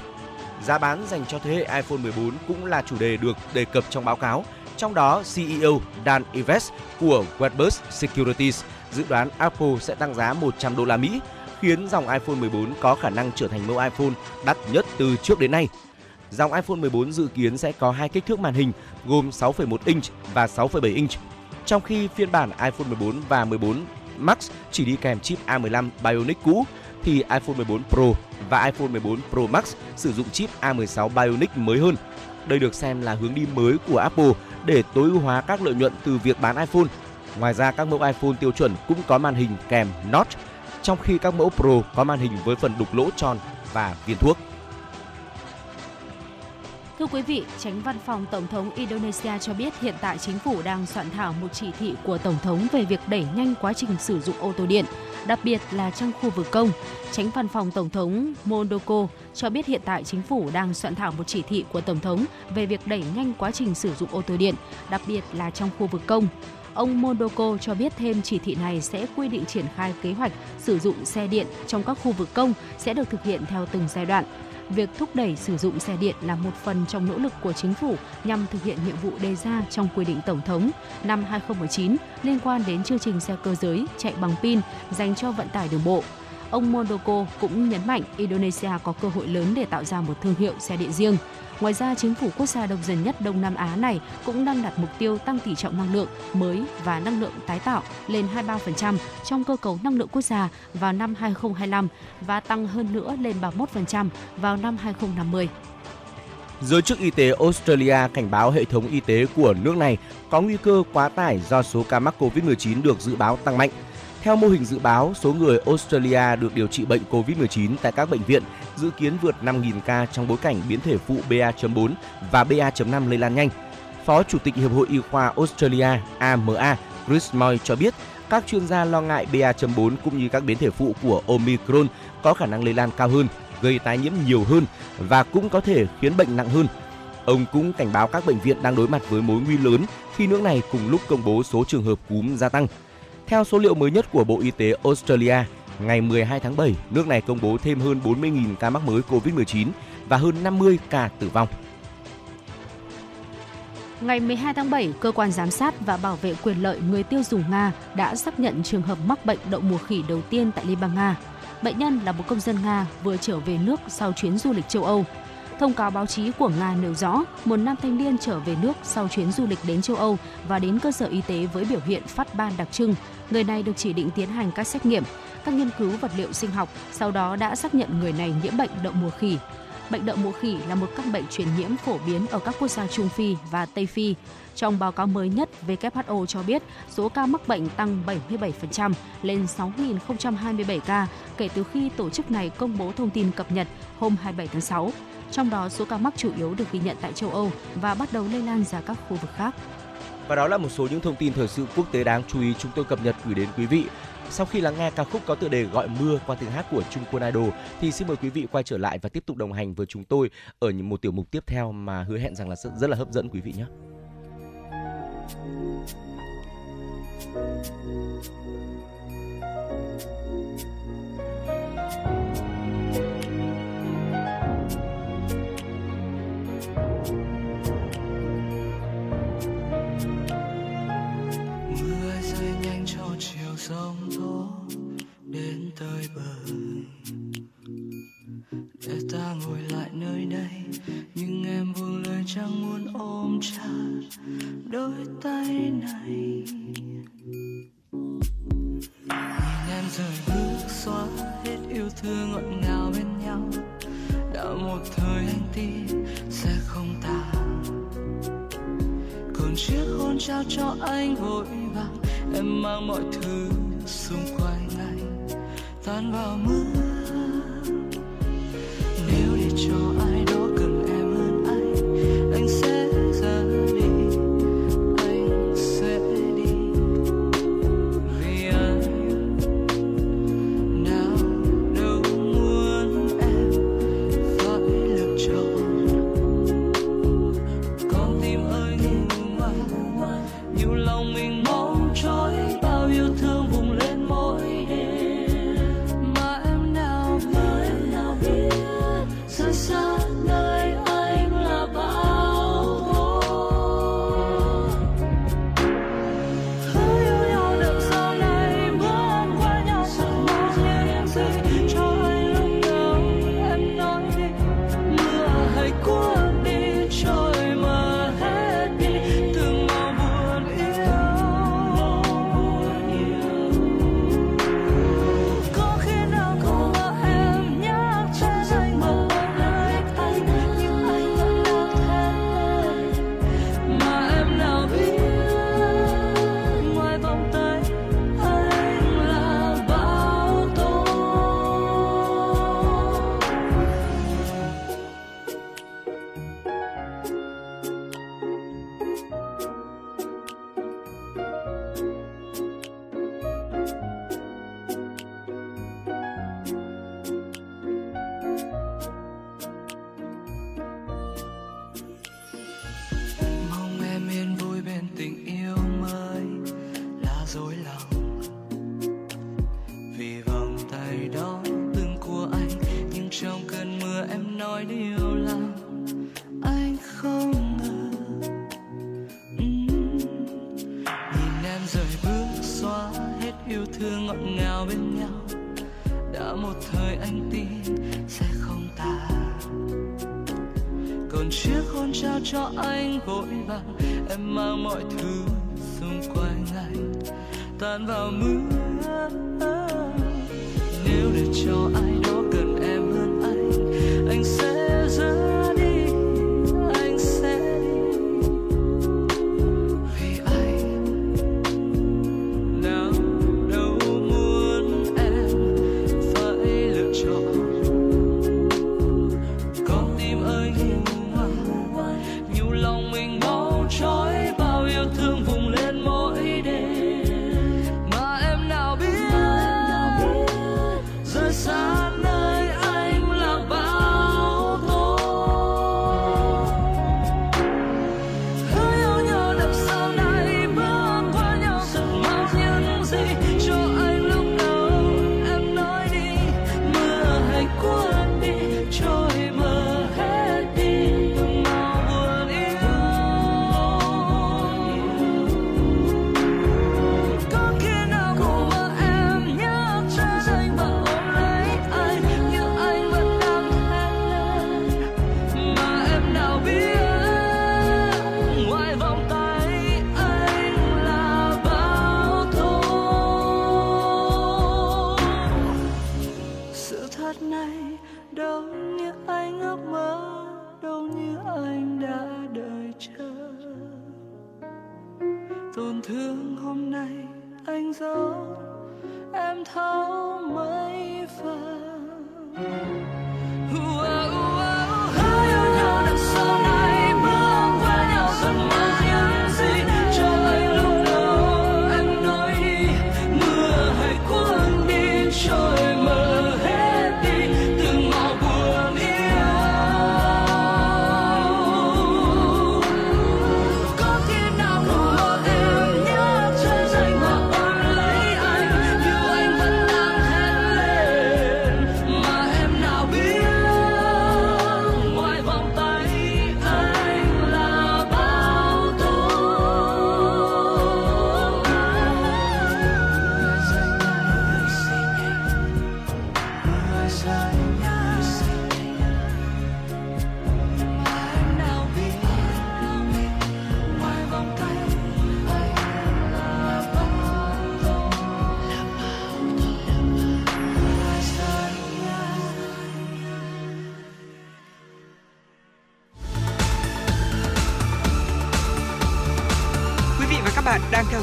Giá bán dành cho thế hệ iPhone 14 cũng là chủ đề được đề cập trong báo cáo. Trong đó, CEO Dan Ives của Wedbush Securities dự đoán Apple sẽ tăng giá 100 đô la Mỹ, khiến dòng iPhone 14 có khả năng trở thành mẫu iPhone đắt nhất từ trước đến nay. Dòng iPhone 14 dự kiến sẽ có hai kích thước màn hình gồm 6,1 inch và 6,7 inch, trong khi phiên bản iPhone 14 và 14 Max chỉ đi kèm chip A15 Bionic cũ thì iPhone 14 Pro và iPhone 14 Pro Max sử dụng chip A16 Bionic mới hơn. Đây được xem là hướng đi mới của Apple để tối ưu hóa các lợi nhuận từ việc bán iPhone. Ngoài ra các mẫu iPhone tiêu chuẩn cũng có màn hình kèm notch, trong khi các mẫu Pro có màn hình với phần đục lỗ tròn và viên thuốc. Thưa quý vị, tránh văn phòng Tổng thống Indonesia cho biết hiện tại chính phủ đang soạn thảo một chỉ thị của Tổng thống về việc đẩy nhanh quá trình sử dụng ô tô điện, đặc biệt là trong khu vực công. Tránh văn phòng Tổng thống Mondoko cho biết hiện tại chính phủ đang soạn thảo một chỉ thị của Tổng thống về việc đẩy nhanh quá trình sử dụng ô tô điện, đặc biệt là trong khu vực công. Ông Mondoko cho biết thêm chỉ thị này sẽ quy định triển khai kế hoạch sử dụng xe điện trong các khu vực công sẽ được thực hiện theo từng giai đoạn việc thúc đẩy sử dụng xe điện là một phần trong nỗ lực của chính phủ nhằm thực hiện nhiệm vụ đề ra trong quy định Tổng thống năm 2019 liên quan đến chương trình xe cơ giới chạy bằng pin dành cho vận tải đường bộ. Ông Mondoko cũng nhấn mạnh Indonesia có cơ hội lớn để tạo ra một thương hiệu xe điện riêng. Ngoài ra, chính phủ quốc gia đông dân nhất Đông Nam Á này cũng đang đặt mục tiêu tăng tỷ trọng năng lượng mới và năng lượng tái tạo lên 23% trong cơ cấu năng lượng quốc gia vào năm 2025 và tăng hơn nữa lên 31% vào năm 2050. Giới chức y tế Australia cảnh báo hệ thống y tế của nước này có nguy cơ quá tải do số ca mắc COVID-19 được dự báo tăng mạnh. Theo mô hình dự báo, số người Australia được điều trị bệnh COVID-19 tại các bệnh viện dự kiến vượt 5.000 ca trong bối cảnh biến thể phụ BA.4 và BA.5 lây lan nhanh. Phó Chủ tịch Hiệp hội Y khoa Australia AMA Chris Moy cho biết các chuyên gia lo ngại BA.4 cũng như các biến thể phụ của Omicron có khả năng lây lan cao hơn, gây tái nhiễm nhiều hơn và cũng có thể khiến bệnh nặng hơn. Ông cũng cảnh báo các bệnh viện đang đối mặt với mối nguy lớn khi nước này cùng lúc công bố số trường hợp cúm gia tăng. Theo số liệu mới nhất của Bộ Y tế Australia, ngày 12 tháng 7, nước này công bố thêm hơn 40.000 ca mắc mới COVID-19 và hơn 50 ca tử vong. Ngày 12 tháng 7, cơ quan giám sát và bảo vệ quyền lợi người tiêu dùng Nga đã xác nhận trường hợp mắc bệnh đậu mùa khỉ đầu tiên tại Liên bang Nga. Bệnh nhân là một công dân Nga vừa trở về nước sau chuyến du lịch châu Âu. Thông cáo báo chí của Nga nêu rõ, một nam thanh niên trở về nước sau chuyến du lịch đến châu Âu và đến cơ sở y tế với biểu hiện phát ban đặc trưng. Người này được chỉ định tiến hành các xét nghiệm, các nghiên cứu vật liệu sinh học, sau đó đã xác nhận người này nhiễm bệnh đậu mùa khỉ. Bệnh đậu mùa khỉ là một căn bệnh truyền nhiễm phổ biến ở các quốc gia Trung Phi và Tây Phi. Trong báo cáo mới nhất, WHO cho biết số ca mắc bệnh tăng 77% lên 6.027 ca kể từ khi tổ chức này công bố thông tin cập nhật hôm 27 tháng 6. Trong đó, số ca mắc chủ yếu được ghi nhận tại châu Âu và bắt đầu lây lan ra các khu vực khác. Và đó là một số những thông tin thời sự quốc tế đáng chú ý chúng tôi cập nhật gửi đến quý vị. Sau khi lắng nghe ca khúc có tựa đề Gọi mưa qua tiếng hát của Trung Quân Idol thì xin mời quý vị quay trở lại và tiếp tục đồng hành với chúng tôi ở những một tiểu mục tiếp theo mà hứa hẹn rằng là rất, rất là hấp dẫn quý vị nhé. mưa anh vội vàng em mang mọi thứ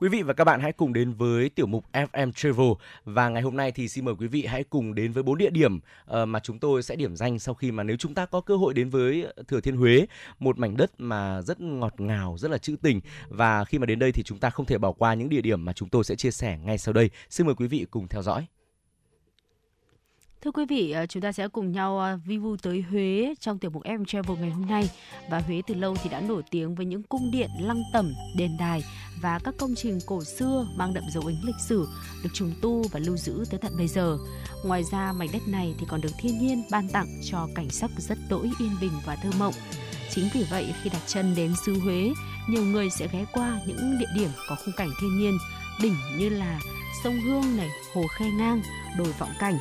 Quý vị và các bạn hãy cùng đến với tiểu mục FM Travel và ngày hôm nay thì xin mời quý vị hãy cùng đến với bốn địa điểm ờ, mà chúng tôi sẽ điểm danh sau khi mà nếu chúng ta có cơ hội đến với Thừa Thiên Huế, một mảnh đất mà rất ngọt ngào, rất là trữ tình và khi mà đến đây thì chúng ta không thể bỏ qua những địa điểm mà chúng tôi sẽ chia sẻ ngay sau đây. Xin mời quý vị cùng theo dõi. Thưa quý vị, ờ, chúng ta sẽ cùng nhau ờ, vi vu tới Huế trong tiểu mục Em Travel ngày hôm nay. Và Huế từ lâu thì đã nổi tiếng với những cung điện, lăng tẩm, đền đài và các công trình cổ xưa mang đậm dấu ấn lịch sử được trùng tu và lưu giữ tới tận bây giờ. Ngoài ra, mảnh đất này thì còn được thiên nhiên ban tặng cho cảnh sắc rất đỗi yên bình và thơ mộng. Chính vì vậy, khi đặt chân đến xứ Huế, nhiều người sẽ ghé qua những địa điểm có khung cảnh thiên nhiên, đỉnh như là sông Hương này, hồ Khe Ngang, đồi Vọng Cảnh,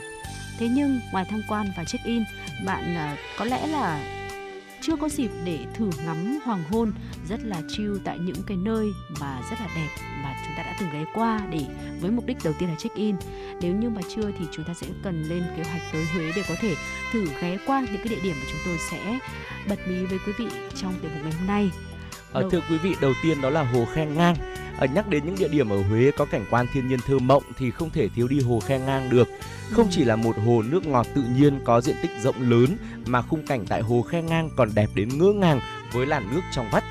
Thế nhưng ngoài tham quan và check-in, bạn à, có lẽ là chưa có dịp để thử ngắm hoàng hôn rất là chill tại những cái nơi mà rất là đẹp mà chúng ta đã từng ghé qua để với mục đích đầu tiên là check-in. Nếu như mà chưa thì chúng ta sẽ cần lên kế hoạch tới Huế để có thể thử ghé qua những cái địa điểm mà chúng tôi sẽ bật mí với quý vị trong tiểu mục ngày hôm nay. Ờ, Đầu- thưa quý vị, đầu tiên đó là hồ Khe Ngang. Ờ, nhắc đến những địa điểm ở Huế có cảnh quan thiên nhiên thơ mộng thì không thể thiếu đi hồ Khe Ngang được. Không chỉ là một hồ nước ngọt tự nhiên có diện tích rộng lớn mà khung cảnh tại hồ Khe Ngang còn đẹp đến ngỡ ngàng với làn nước trong vắt.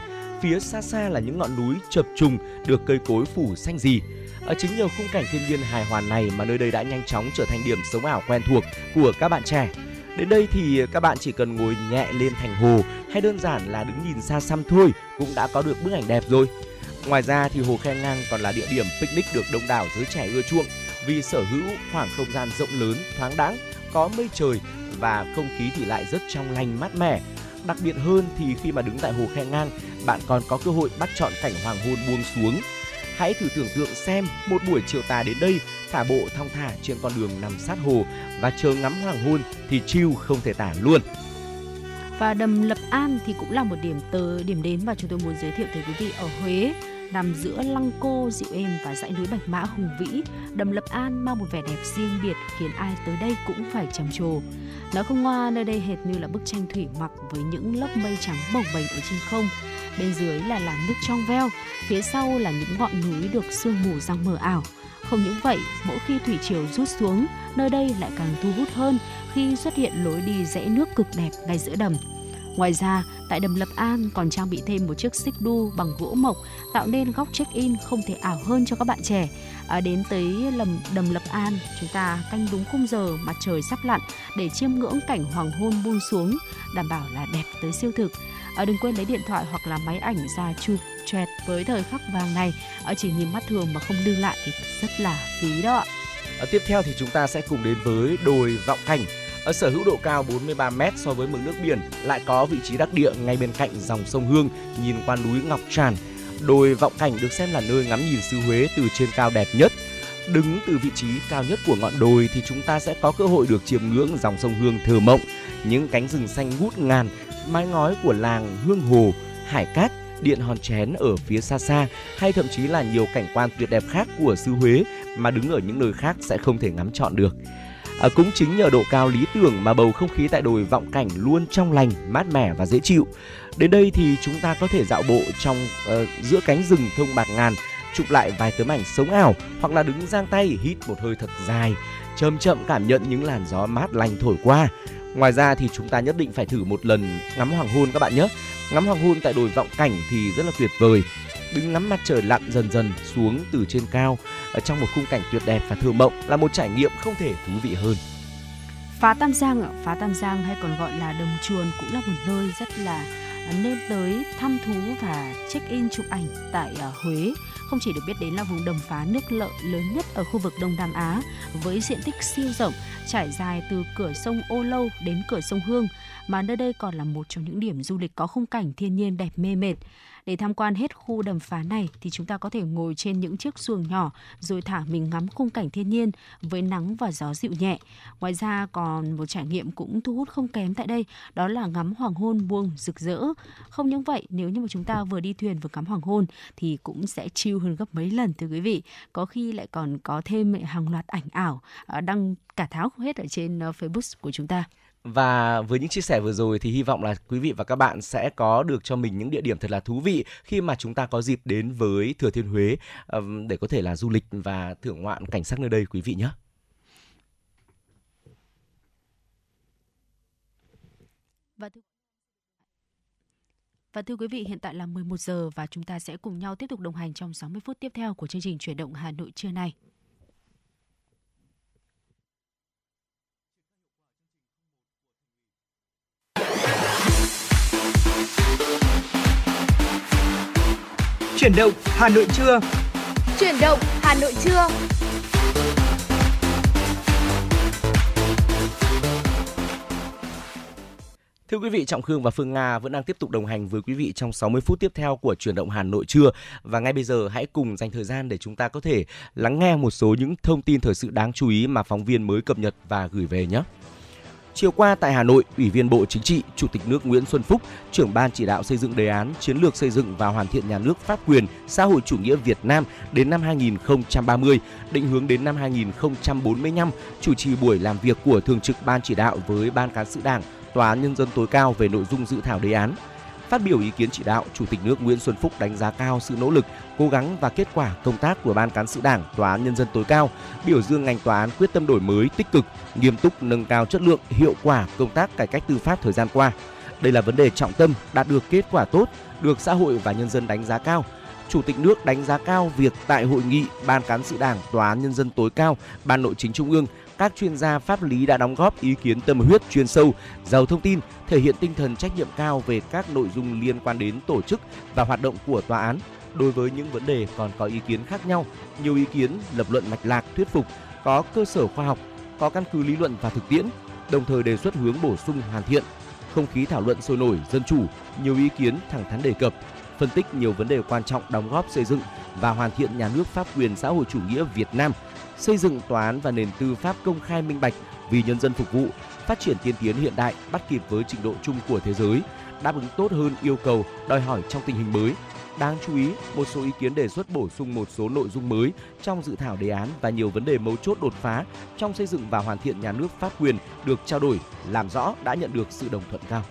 Phía xa xa là những ngọn núi chập trùng được cây cối phủ xanh rì. Ở chính nhờ khung cảnh thiên nhiên hài hòa này mà nơi đây đã nhanh chóng trở thành điểm sống ảo quen thuộc của các bạn trẻ. Đến đây thì các bạn chỉ cần ngồi nhẹ lên thành hồ hay đơn giản là đứng nhìn xa xăm thôi cũng đã có được bức ảnh đẹp rồi. Ngoài ra thì hồ Khe Ngang còn là địa điểm picnic được đông đảo giới trẻ ưa chuộng vì sở hữu khoảng không gian rộng lớn, thoáng đãng, có mây trời và không khí thì lại rất trong lành mát mẻ. Đặc biệt hơn thì khi mà đứng tại hồ Khe Ngang, bạn còn có cơ hội bắt chọn cảnh hoàng hôn buông xuống. Hãy thử tưởng tượng xem một buổi chiều tà đến đây, thả bộ thong thả trên con đường nằm sát hồ và chờ ngắm hoàng hôn thì chiêu không thể tả luôn. Và đầm Lập An thì cũng là một điểm tờ điểm đến mà chúng tôi muốn giới thiệu tới quý vị ở Huế. Nằm giữa lăng cô dịu êm và dãy núi Bạch Mã hùng vĩ, đầm Lập An mang một vẻ đẹp riêng biệt khiến ai tới đây cũng phải trầm trồ. Nói không ngoa, nơi đây hệt như là bức tranh thủy mặc với những lớp mây trắng bồng bềnh ở trên không. Bên dưới là làn nước trong veo, phía sau là những ngọn núi được sương mù răng mờ ảo. Không những vậy, mỗi khi thủy triều rút xuống, nơi đây lại càng thu hút hơn khi xuất hiện lối đi rẽ nước cực đẹp ngay giữa đầm. Ngoài ra, tại đầm Lập An còn trang bị thêm một chiếc xích đu bằng gỗ mộc tạo nên góc check-in không thể ảo hơn cho các bạn trẻ. À, đến tới lầm đầm Lập An, chúng ta canh đúng khung giờ mặt trời sắp lặn để chiêm ngưỡng cảnh hoàng hôn buông xuống, đảm bảo là đẹp tới siêu thực. À, đừng quên lấy điện thoại hoặc là máy ảnh ra chụp chẹt với thời khắc vàng này. À, chỉ nhìn mắt thường mà không lưu lại thì rất là phí đó ạ. À, tiếp theo thì chúng ta sẽ cùng đến với đồi Vọng Cảnh. Ở sở hữu độ cao 43 m so với mực nước biển, lại có vị trí đắc địa ngay bên cạnh dòng sông Hương, nhìn qua núi Ngọc Tràn. Đồi Vọng Cảnh được xem là nơi ngắm nhìn xứ Huế từ trên cao đẹp nhất. Đứng từ vị trí cao nhất của ngọn đồi thì chúng ta sẽ có cơ hội được chiêm ngưỡng dòng sông Hương thơ mộng, những cánh rừng xanh ngút ngàn mái ngói của làng Hương Hồ, Hải Cát, điện hòn chén ở phía xa xa hay thậm chí là nhiều cảnh quan tuyệt đẹp khác của xứ Huế mà đứng ở những nơi khác sẽ không thể ngắm trọn được. À, cũng chính nhờ độ cao lý tưởng mà bầu không khí tại đồi vọng cảnh luôn trong lành, mát mẻ và dễ chịu. Đến đây thì chúng ta có thể dạo bộ trong uh, giữa cánh rừng thông bạc ngàn, chụp lại vài tấm ảnh sống ảo hoặc là đứng giang tay hít một hơi thật dài, chậm chậm cảm nhận những làn gió mát lành thổi qua. Ngoài ra thì chúng ta nhất định phải thử một lần ngắm hoàng hôn các bạn nhé. Ngắm hoàng hôn tại đồi vọng cảnh thì rất là tuyệt vời. Đứng ngắm mặt trời lặn dần dần xuống từ trên cao ở trong một khung cảnh tuyệt đẹp và thơ mộng là một trải nghiệm không thể thú vị hơn. Phá Tam Giang, Phá Tam Giang hay còn gọi là Đồng Chuồn cũng là một nơi rất là à, nên tới thăm thú và check in chụp ảnh tại à, Huế. Không chỉ được biết đến là vùng đầm phá nước lợ lớn nhất ở khu vực Đông Nam Á với diện tích siêu rộng trải dài từ cửa sông Ô Lâu đến cửa sông Hương mà nơi đây còn là một trong những điểm du lịch có khung cảnh thiên nhiên đẹp mê mệt. Để tham quan hết khu đầm phá này thì chúng ta có thể ngồi trên những chiếc xuồng nhỏ rồi thả mình ngắm khung cảnh thiên nhiên với nắng và gió dịu nhẹ. Ngoài ra còn một trải nghiệm cũng thu hút không kém tại đây, đó là ngắm hoàng hôn buông rực rỡ. Không những vậy, nếu như mà chúng ta vừa đi thuyền vừa ngắm hoàng hôn thì cũng sẽ chill hơn gấp mấy lần thưa quý vị. Có khi lại còn có thêm hàng loạt ảnh ảo à, đăng cả tháo hết ở trên ờ, Facebook của chúng ta. Và với những chia sẻ vừa rồi thì hy vọng là quý vị và các bạn sẽ có được cho mình những địa điểm thật là thú vị khi mà chúng ta có dịp đến với Thừa Thiên Huế để có thể là du lịch và thưởng ngoạn cảnh sắc nơi đây quý vị nhé. Và thưa... Và thưa quý vị, hiện tại là 11 giờ và chúng ta sẽ cùng nhau tiếp tục đồng hành trong 60 phút tiếp theo của chương trình chuyển động Hà Nội trưa nay. Chuyển động Hà Nội trưa. Chuyển động Hà Nội trưa. Thưa quý vị, Trọng Khương và Phương Nga vẫn đang tiếp tục đồng hành với quý vị trong 60 phút tiếp theo của chuyển động Hà Nội trưa và ngay bây giờ hãy cùng dành thời gian để chúng ta có thể lắng nghe một số những thông tin thời sự đáng chú ý mà phóng viên mới cập nhật và gửi về nhé. Chiều qua tại Hà Nội, Ủy viên Bộ Chính trị, Chủ tịch nước Nguyễn Xuân Phúc, trưởng ban chỉ đạo xây dựng đề án chiến lược xây dựng và hoàn thiện nhà nước pháp quyền xã hội chủ nghĩa Việt Nam đến năm 2030, định hướng đến năm 2045, chủ trì buổi làm việc của Thường trực Ban chỉ đạo với Ban cán sự Đảng, Tòa án Nhân dân tối cao về nội dung dự thảo đề án. Phát biểu ý kiến chỉ đạo, Chủ tịch nước Nguyễn Xuân Phúc đánh giá cao sự nỗ lực, cố gắng và kết quả công tác của Ban cán sự Đảng, Tòa án Nhân dân tối cao, biểu dương ngành tòa án quyết tâm đổi mới, tích cực, nghiêm túc nâng cao chất lượng, hiệu quả công tác cải cách tư pháp thời gian qua. Đây là vấn đề trọng tâm, đạt được kết quả tốt, được xã hội và nhân dân đánh giá cao. Chủ tịch nước đánh giá cao việc tại hội nghị Ban cán sự Đảng, Tòa án Nhân dân tối cao, Ban Nội chính Trung ương các chuyên gia pháp lý đã đóng góp ý kiến tâm huyết chuyên sâu, giàu thông tin, thể hiện tinh thần trách nhiệm cao về các nội dung liên quan đến tổ chức và hoạt động của tòa án. Đối với những vấn đề còn có ý kiến khác nhau, nhiều ý kiến lập luận mạch lạc thuyết phục, có cơ sở khoa học, có căn cứ lý luận và thực tiễn, đồng thời đề xuất hướng bổ sung hoàn thiện. Không khí thảo luận sôi nổi, dân chủ, nhiều ý kiến thẳng thắn đề cập, phân tích nhiều vấn đề quan trọng đóng góp xây dựng và hoàn thiện nhà nước pháp quyền xã hội chủ nghĩa Việt Nam – xây dựng tòa án và nền tư pháp công khai minh bạch vì nhân dân phục vụ, phát triển tiên tiến hiện đại bắt kịp với trình độ chung của thế giới, đáp ứng tốt hơn yêu cầu đòi hỏi trong tình hình mới. Đáng chú ý, một số ý kiến đề xuất bổ sung một số nội dung mới trong dự thảo đề án và nhiều vấn đề mấu chốt đột phá trong xây dựng và hoàn thiện nhà nước pháp quyền được trao đổi, làm rõ đã nhận được sự đồng thuận cao.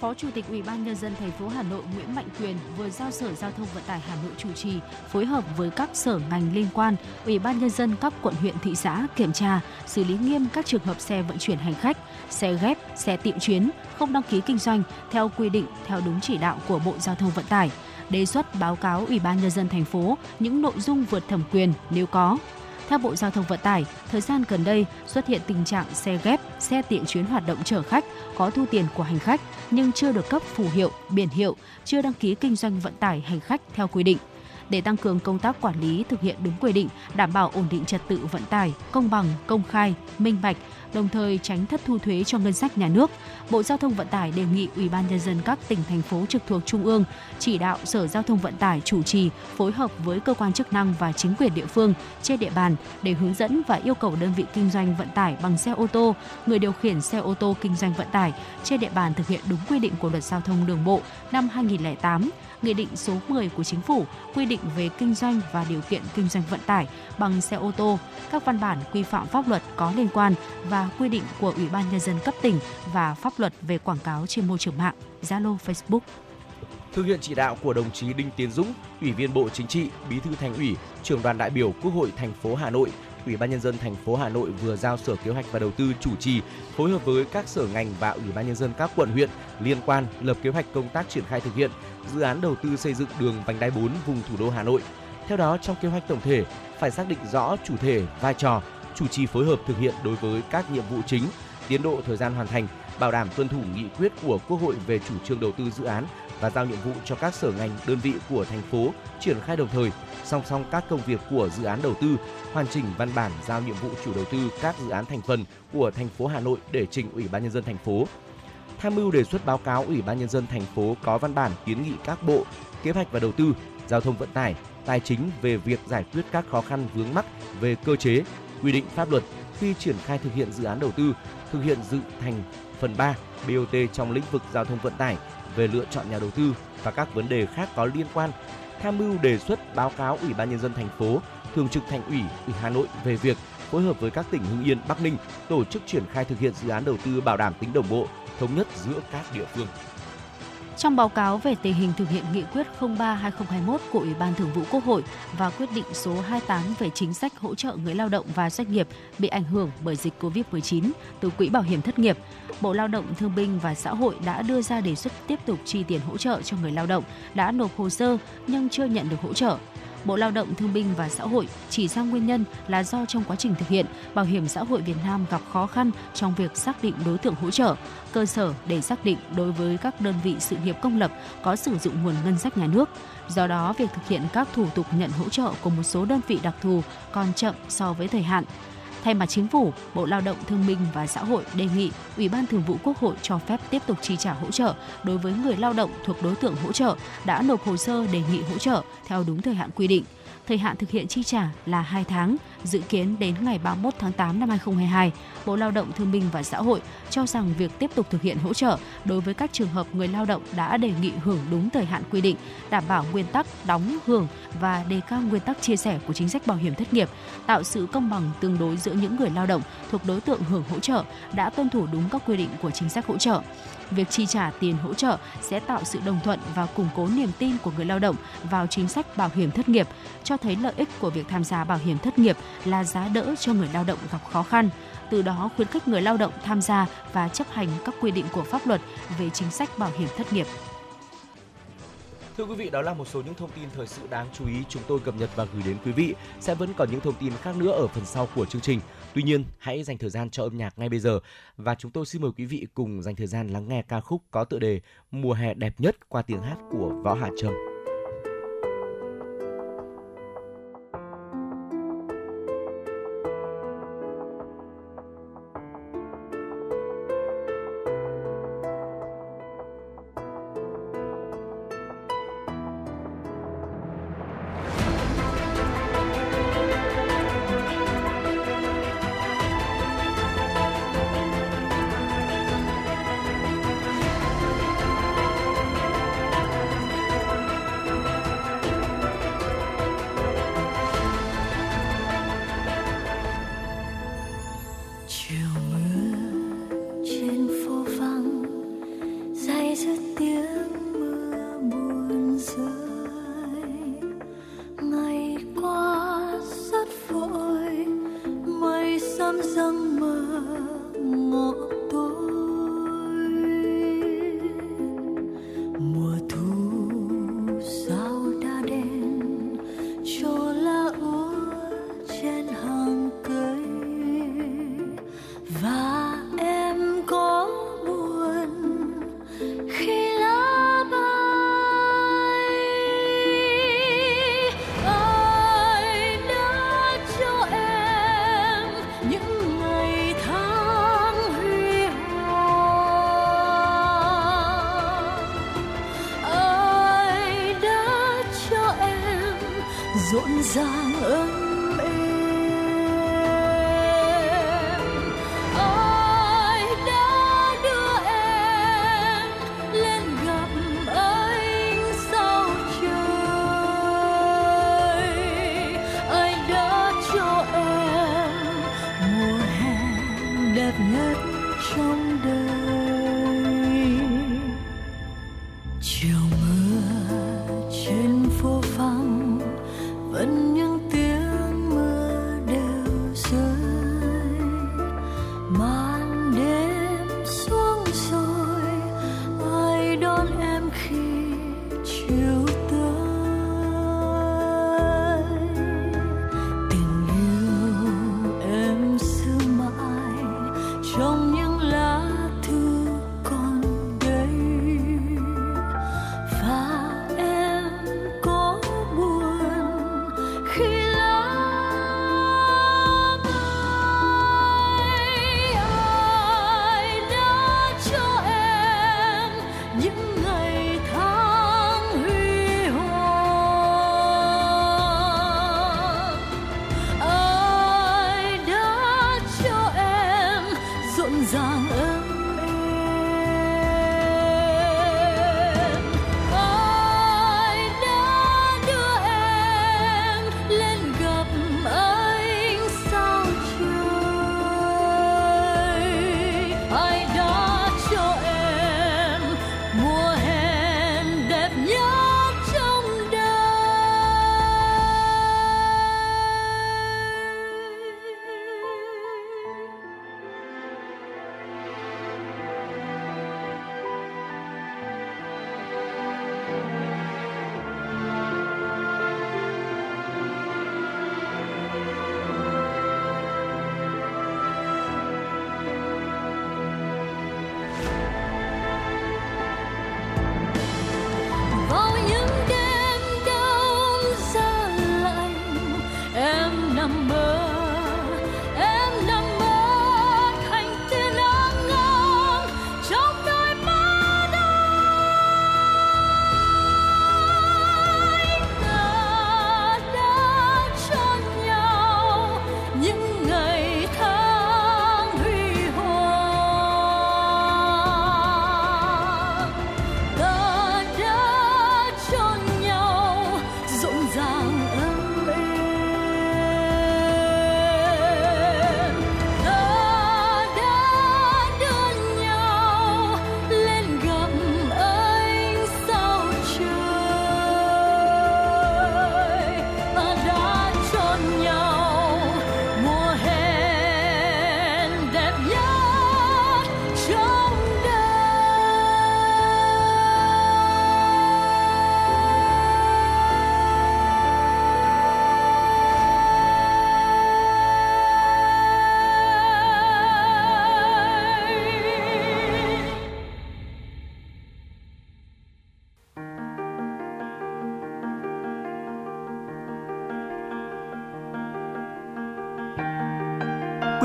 Phó Chủ tịch Ủy ban nhân dân thành phố Hà Nội Nguyễn Mạnh Quyền vừa giao Sở Giao thông Vận tải Hà Nội chủ trì phối hợp với các sở ngành liên quan, Ủy ban nhân dân các quận huyện thị xã kiểm tra, xử lý nghiêm các trường hợp xe vận chuyển hành khách, xe ghép, xe tiệm chuyến không đăng ký kinh doanh theo quy định theo đúng chỉ đạo của Bộ Giao thông Vận tải. Đề xuất báo cáo Ủy ban nhân dân thành phố những nội dung vượt thẩm quyền nếu có theo Bộ Giao thông Vận tải, thời gian gần đây xuất hiện tình trạng xe ghép, xe tiện chuyến hoạt động chở khách có thu tiền của hành khách nhưng chưa được cấp phù hiệu, biển hiệu, chưa đăng ký kinh doanh vận tải hành khách theo quy định. Để tăng cường công tác quản lý thực hiện đúng quy định, đảm bảo ổn định trật tự vận tải, công bằng, công khai, minh bạch đồng thời tránh thất thu thuế cho ngân sách nhà nước. Bộ Giao thông Vận tải đề nghị Ủy ban nhân dân các tỉnh thành phố trực thuộc trung ương chỉ đạo Sở Giao thông Vận tải chủ trì phối hợp với cơ quan chức năng và chính quyền địa phương trên địa bàn để hướng dẫn và yêu cầu đơn vị kinh doanh vận tải bằng xe ô tô, người điều khiển xe ô tô kinh doanh vận tải trên địa bàn thực hiện đúng quy định của Luật Giao thông Đường bộ năm 2008 Nghị định số 10 của Chính phủ quy định về kinh doanh và điều kiện kinh doanh vận tải bằng xe ô tô, các văn bản quy phạm pháp luật có liên quan và quy định của Ủy ban nhân dân cấp tỉnh và pháp luật về quảng cáo trên môi trường mạng, Zalo, Facebook. Thực hiện chỉ đạo của đồng chí Đinh Tiến Dũng, Ủy viên Bộ Chính trị, Bí thư Thành ủy, Trưởng đoàn đại biểu Quốc hội thành phố Hà Nội Ủy ban nhân dân thành phố Hà Nội vừa giao Sở Kế hoạch và Đầu tư chủ trì phối hợp với các sở ngành và Ủy ban nhân dân các quận huyện liên quan lập kế hoạch công tác triển khai thực hiện dự án đầu tư xây dựng đường vành đai 4 vùng thủ đô Hà Nội. Theo đó, trong kế hoạch tổng thể phải xác định rõ chủ thể, vai trò, chủ trì phối hợp thực hiện đối với các nhiệm vụ chính, tiến độ thời gian hoàn thành, bảo đảm tuân thủ nghị quyết của Quốc hội về chủ trương đầu tư dự án và giao nhiệm vụ cho các sở ngành đơn vị của thành phố triển khai đồng thời song song các công việc của dự án đầu tư hoàn chỉnh văn bản giao nhiệm vụ chủ đầu tư các dự án thành phần của thành phố Hà Nội để trình Ủy ban nhân dân thành phố tham mưu đề xuất báo cáo Ủy ban nhân dân thành phố có văn bản kiến nghị các bộ kế hoạch và đầu tư, giao thông vận tải, tài chính về việc giải quyết các khó khăn vướng mắc về cơ chế, quy định pháp luật khi triển khai thực hiện dự án đầu tư, thực hiện dự thành phần 3 BOT trong lĩnh vực giao thông vận tải về lựa chọn nhà đầu tư và các vấn đề khác có liên quan, tham mưu đề xuất báo cáo Ủy ban nhân dân thành phố, Thường trực Thành ủy, ủy Hà Nội về việc phối hợp với các tỉnh Hưng Yên, Bắc Ninh tổ chức triển khai thực hiện dự án đầu tư bảo đảm tính đồng bộ, thống nhất giữa các địa phương. Trong báo cáo về tình hình thực hiện nghị quyết 03-2021 của Ủy ban Thường vụ Quốc hội và quyết định số 28 về chính sách hỗ trợ người lao động và doanh nghiệp bị ảnh hưởng bởi dịch COVID-19 từ Quỹ Bảo hiểm Thất nghiệp, Bộ Lao động Thương binh và Xã hội đã đưa ra đề xuất tiếp tục chi tiền hỗ trợ cho người lao động đã nộp hồ sơ nhưng chưa nhận được hỗ trợ. Bộ Lao động Thương binh và Xã hội chỉ ra nguyên nhân là do trong quá trình thực hiện, Bảo hiểm xã hội Việt Nam gặp khó khăn trong việc xác định đối tượng hỗ trợ, cơ sở để xác định đối với các đơn vị sự nghiệp công lập có sử dụng nguồn ngân sách nhà nước. Do đó, việc thực hiện các thủ tục nhận hỗ trợ của một số đơn vị đặc thù còn chậm so với thời hạn. Thay mặt chính phủ, Bộ Lao động Thương binh và Xã hội đề nghị Ủy ban Thường vụ Quốc hội cho phép tiếp tục chi trả hỗ trợ đối với người lao động thuộc đối tượng hỗ trợ đã nộp hồ sơ đề nghị hỗ trợ theo đúng thời hạn quy định. Thời hạn thực hiện chi trả là 2 tháng, dự kiến đến ngày 31 tháng 8 năm 2022. Bộ Lao động Thương binh và Xã hội cho rằng việc tiếp tục thực hiện hỗ trợ đối với các trường hợp người lao động đã đề nghị hưởng đúng thời hạn quy định, đảm bảo nguyên tắc đóng hưởng và đề cao nguyên tắc chia sẻ của chính sách bảo hiểm thất nghiệp, tạo sự công bằng tương đối giữa những người lao động thuộc đối tượng hưởng hỗ trợ đã tuân thủ đúng các quy định của chính sách hỗ trợ việc chi trả tiền hỗ trợ sẽ tạo sự đồng thuận và củng cố niềm tin của người lao động vào chính sách bảo hiểm thất nghiệp, cho thấy lợi ích của việc tham gia bảo hiểm thất nghiệp là giá đỡ cho người lao động gặp khó khăn, từ đó khuyến khích người lao động tham gia và chấp hành các quy định của pháp luật về chính sách bảo hiểm thất nghiệp. Thưa quý vị, đó là một số những thông tin thời sự đáng chú ý chúng tôi cập nhật và gửi đến quý vị. Sẽ vẫn còn những thông tin khác nữa ở phần sau của chương trình. Tuy nhiên, hãy dành thời gian cho âm nhạc ngay bây giờ và chúng tôi xin mời quý vị cùng dành thời gian lắng nghe ca khúc có tựa đề Mùa hè đẹp nhất qua tiếng hát của Võ Hà Trâm.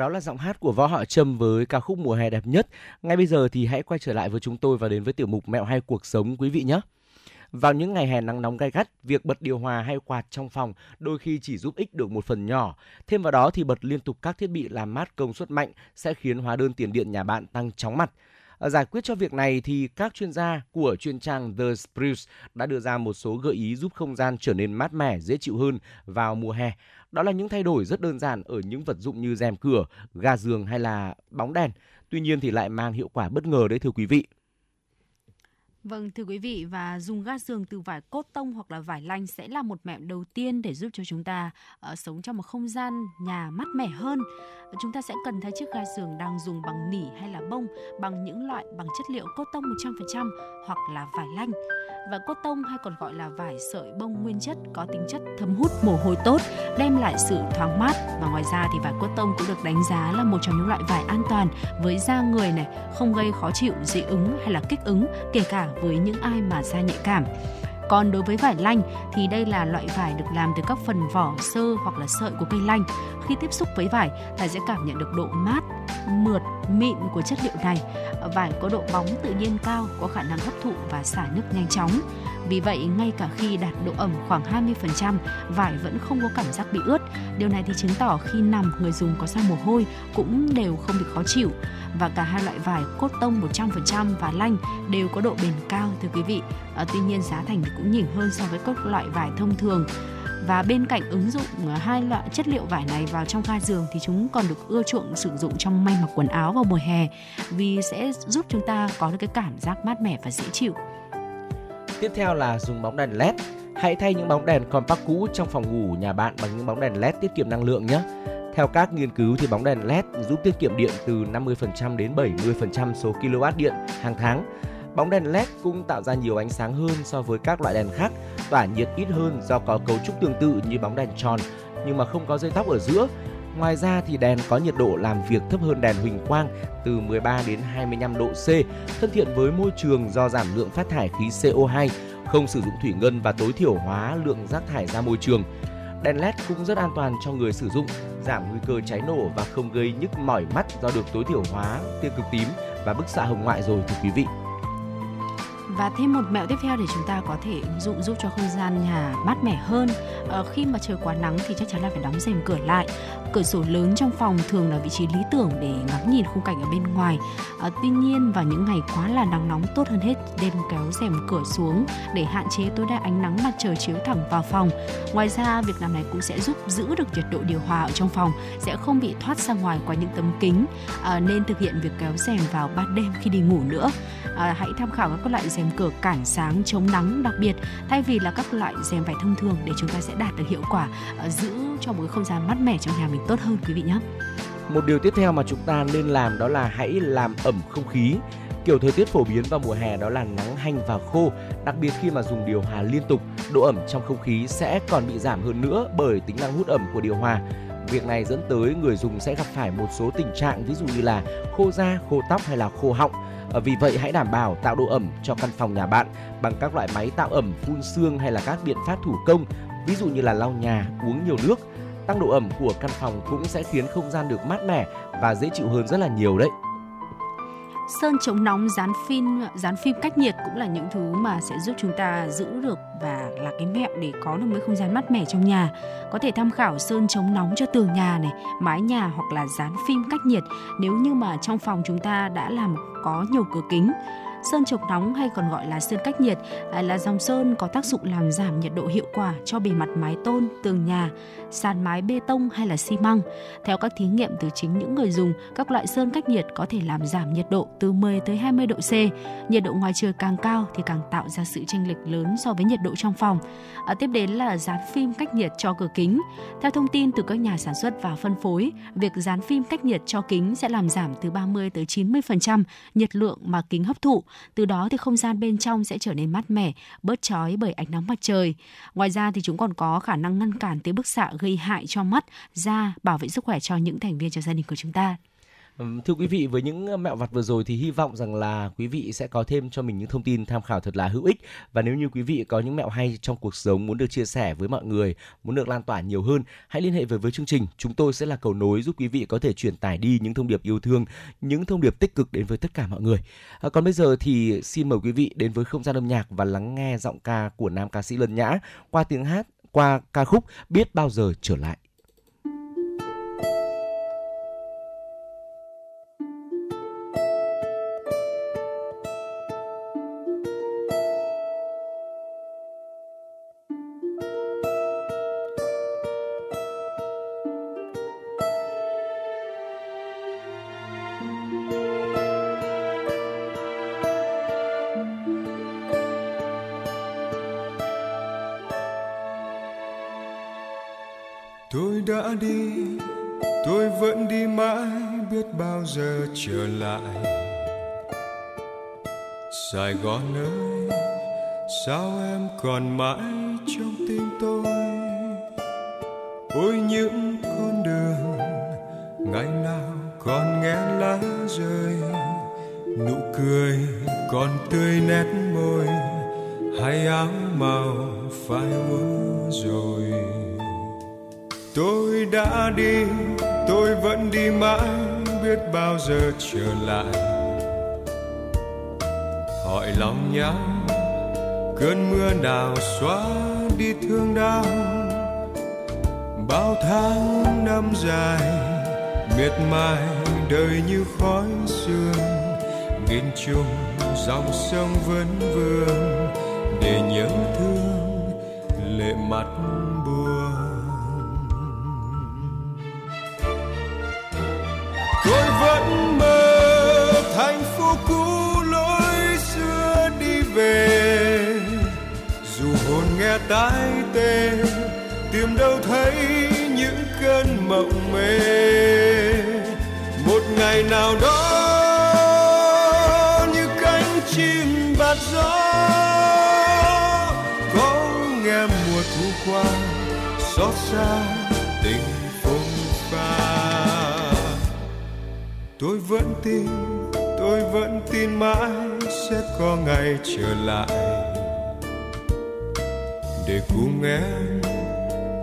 đó là giọng hát của Võ họ Trâm với ca khúc Mùa hè đẹp nhất. Ngay bây giờ thì hãy quay trở lại với chúng tôi và đến với tiểu mục Mẹo hay cuộc sống quý vị nhé. Vào những ngày hè nắng nóng gai gắt, việc bật điều hòa hay quạt trong phòng đôi khi chỉ giúp ích được một phần nhỏ. Thêm vào đó thì bật liên tục các thiết bị làm mát công suất mạnh sẽ khiến hóa đơn tiền điện nhà bạn tăng chóng mặt. À, giải quyết cho việc này thì các chuyên gia của chuyên trang The Spruce đã đưa ra một số gợi ý giúp không gian trở nên mát mẻ, dễ chịu hơn vào mùa hè. Đó là những thay đổi rất đơn giản ở những vật dụng như rèm cửa, ga giường hay là bóng đèn. Tuy nhiên thì lại mang hiệu quả bất ngờ đấy thưa quý vị. Vâng, thưa quý vị và dùng ga giường từ vải cốt tông hoặc là vải lanh sẽ là một mẹo đầu tiên để giúp cho chúng ta uh, sống trong một không gian nhà mát mẻ hơn. Chúng ta sẽ cần thay chiếc ga giường đang dùng bằng nỉ hay là bông bằng những loại bằng chất liệu cốt tông 100% hoặc là vải lanh. Và cốt tông hay còn gọi là vải sợi bông nguyên chất có tính chất thấm hút mồ hôi tốt, đem lại sự thoáng mát và ngoài ra thì vải cốt tông cũng được đánh giá là một trong những loại vải an toàn với da người này, không gây khó chịu, dị ứng hay là kích ứng, kể cả với những ai mà da nhạy cảm. Còn đối với vải lanh thì đây là loại vải được làm từ các phần vỏ sơ hoặc là sợi của cây lanh. Khi tiếp xúc với vải, ta sẽ cảm nhận được độ mát, mượt, mịn của chất liệu này. Vải có độ bóng tự nhiên cao, có khả năng hấp thụ và xả nước nhanh chóng. Vì vậy, ngay cả khi đạt độ ẩm khoảng 20%, vải vẫn không có cảm giác bị ướt. Điều này thì chứng tỏ khi nằm người dùng có ra mồ hôi cũng đều không bị khó chịu. Và cả hai loại vải cốt tông 100% và lanh đều có độ bền cao thưa quý vị. À, tuy nhiên giá thành thì cũng nhỉnh hơn so với các loại vải thông thường và bên cạnh ứng dụng ờ, hai loại chất liệu vải này vào trong ga giường thì chúng còn được ưa chuộng sử dụng trong may mặc quần áo vào mùa hè vì sẽ giúp chúng ta có được cái cảm giác mát mẻ và dễ chịu. Tiếp theo là dùng bóng đèn LED. Hãy thay những bóng đèn compact cũ trong phòng ngủ nhà bạn bằng những bóng đèn LED tiết kiệm năng lượng nhé. Theo các nghiên cứu thì bóng đèn LED giúp tiết kiệm điện từ 50% đến 70% số kW điện hàng tháng. Bóng đèn LED cũng tạo ra nhiều ánh sáng hơn so với các loại đèn khác, tỏa nhiệt ít hơn do có cấu trúc tương tự như bóng đèn tròn nhưng mà không có dây tóc ở giữa. Ngoài ra thì đèn có nhiệt độ làm việc thấp hơn đèn huỳnh quang từ 13 đến 25 độ C, thân thiện với môi trường do giảm lượng phát thải khí CO2, không sử dụng thủy ngân và tối thiểu hóa lượng rác thải ra môi trường. Đèn LED cũng rất an toàn cho người sử dụng, giảm nguy cơ cháy nổ và không gây nhức mỏi mắt do được tối thiểu hóa tia cực tím và bức xạ hồng ngoại rồi thưa quý vị. Và thêm một mẹo tiếp theo để chúng ta có thể ứng dụng giúp cho không gian nhà mát mẻ hơn. À, khi mà trời quá nắng thì chắc chắn là phải đóng rèm cửa lại. Cửa sổ lớn trong phòng thường là vị trí lý tưởng để ngắm nhìn khung cảnh ở bên ngoài. À, tuy nhiên vào những ngày quá là nắng nóng tốt hơn hết nên kéo rèm cửa xuống để hạn chế tối đa ánh nắng mặt trời chiếu thẳng vào phòng. Ngoài ra việc làm này cũng sẽ giúp giữ được nhiệt độ điều hòa ở trong phòng sẽ không bị thoát ra ngoài qua những tấm kính. À, nên thực hiện việc kéo rèm vào ban đêm khi đi ngủ nữa. À, hãy tham khảo các loại rèm cửa cản sáng chống nắng đặc biệt thay vì là các loại rèm vải thông thường để chúng ta sẽ đạt được hiệu quả ờ, giữ cho một không gian mát mẻ trong nhà mình tốt hơn quý vị nhé. Một điều tiếp theo mà chúng ta nên làm đó là hãy làm ẩm không khí. Kiểu thời tiết phổ biến vào mùa hè đó là nắng hanh và khô, đặc biệt khi mà dùng điều hòa liên tục, độ ẩm trong không khí sẽ còn bị giảm hơn nữa bởi tính năng hút ẩm của điều hòa. Việc này dẫn tới người dùng sẽ gặp phải một số tình trạng ví dụ như là khô da, khô tóc hay là khô họng Ờ, vì vậy hãy đảm bảo tạo độ ẩm cho căn phòng nhà bạn bằng các loại máy tạo ẩm phun sương hay là các biện pháp thủ công, ví dụ như là lau nhà, uống nhiều nước. Tăng độ ẩm của căn phòng cũng sẽ khiến không gian được mát mẻ và dễ chịu hơn rất là nhiều đấy sơn chống nóng dán phim dán phim cách nhiệt cũng là những thứ mà sẽ giúp chúng ta giữ được và là cái mẹo để có được một không gian mát mẻ trong nhà. Có thể tham khảo sơn chống nóng cho tường nhà này mái nhà hoặc là dán phim cách nhiệt nếu như mà trong phòng chúng ta đã làm có nhiều cửa kính. Sơn chống nóng hay còn gọi là sơn cách nhiệt à, là dòng sơn có tác dụng làm giảm nhiệt độ hiệu quả cho bề mặt mái tôn, tường nhà, sàn mái bê tông hay là xi măng. Theo các thí nghiệm từ chính những người dùng, các loại sơn cách nhiệt có thể làm giảm nhiệt độ từ 10 tới 20 độ C. Nhiệt độ ngoài trời càng cao thì càng tạo ra sự chênh lệch lớn so với nhiệt độ trong phòng. À, tiếp đến là dán phim cách nhiệt cho cửa kính. Theo thông tin từ các nhà sản xuất và phân phối, việc dán phim cách nhiệt cho kính sẽ làm giảm từ 30 tới 90% nhiệt lượng mà kính hấp thụ từ đó thì không gian bên trong sẽ trở nên mát mẻ, bớt chói bởi ánh nắng mặt trời. Ngoài ra thì chúng còn có khả năng ngăn cản tia bức xạ gây hại cho mắt, da, bảo vệ sức khỏe cho những thành viên trong gia đình của chúng ta. Thưa quý vị, với những mẹo vặt vừa rồi thì hy vọng rằng là quý vị sẽ có thêm cho mình những thông tin tham khảo thật là hữu ích. Và nếu như quý vị có những mẹo hay trong cuộc sống muốn được chia sẻ với mọi người, muốn được lan tỏa nhiều hơn, hãy liên hệ với với chương trình. Chúng tôi sẽ là cầu nối giúp quý vị có thể truyền tải đi những thông điệp yêu thương, những thông điệp tích cực đến với tất cả mọi người. À, còn bây giờ thì xin mời quý vị đến với không gian âm nhạc và lắng nghe giọng ca của nam ca sĩ Lân Nhã qua tiếng hát, qua ca khúc Biết bao giờ trở lại. Gòn ơi sao em còn mãi trong tim tôi? Ôi, những con đường ngày nào còn nghe lá rơi. Nụ cười còn tươi nét môi, hay áo màu phai úa rồi. Tôi đã đi, tôi vẫn đi mãi, biết bao giờ trở lại lòng nhau cơn mưa nào xóa đi thương đau, bao tháng năm dài, miệt mài đời như khói sương. Nghìn trùng dòng sông vẫn vương để nhớ thương lệ mặt buồn. Thấy những cơn mộng mê. Một ngày nào đó, như cánh chim bạt gió, có nghe mùa thu qua, xót xa tình phong pha. Tôi vẫn tin, tôi vẫn tin mãi sẽ có ngày trở lại. Để cùng em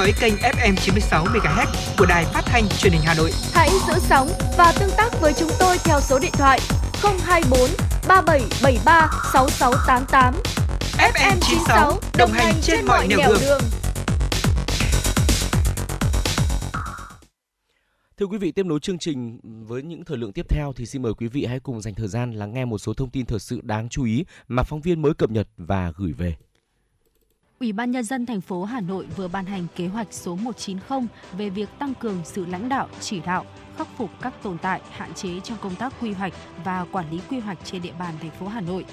dõi kênh FM 96 MHz của đài phát thanh truyền hình Hà Nội. Hãy giữ sóng và tương tác với chúng tôi theo số điện thoại 024 3773 6688. FM 96 đồng hành trên mọi nẻo đường. Thưa quý vị, tiếp nối chương trình với những thời lượng tiếp theo thì xin mời quý vị hãy cùng dành thời gian lắng nghe một số thông tin thời sự đáng chú ý mà phóng viên mới cập nhật và gửi về. Ủy ban nhân dân thành phố Hà Nội vừa ban hành kế hoạch số 190 về việc tăng cường sự lãnh đạo, chỉ đạo, khắc phục các tồn tại, hạn chế trong công tác quy hoạch và quản lý quy hoạch trên địa bàn thành phố Hà Nội.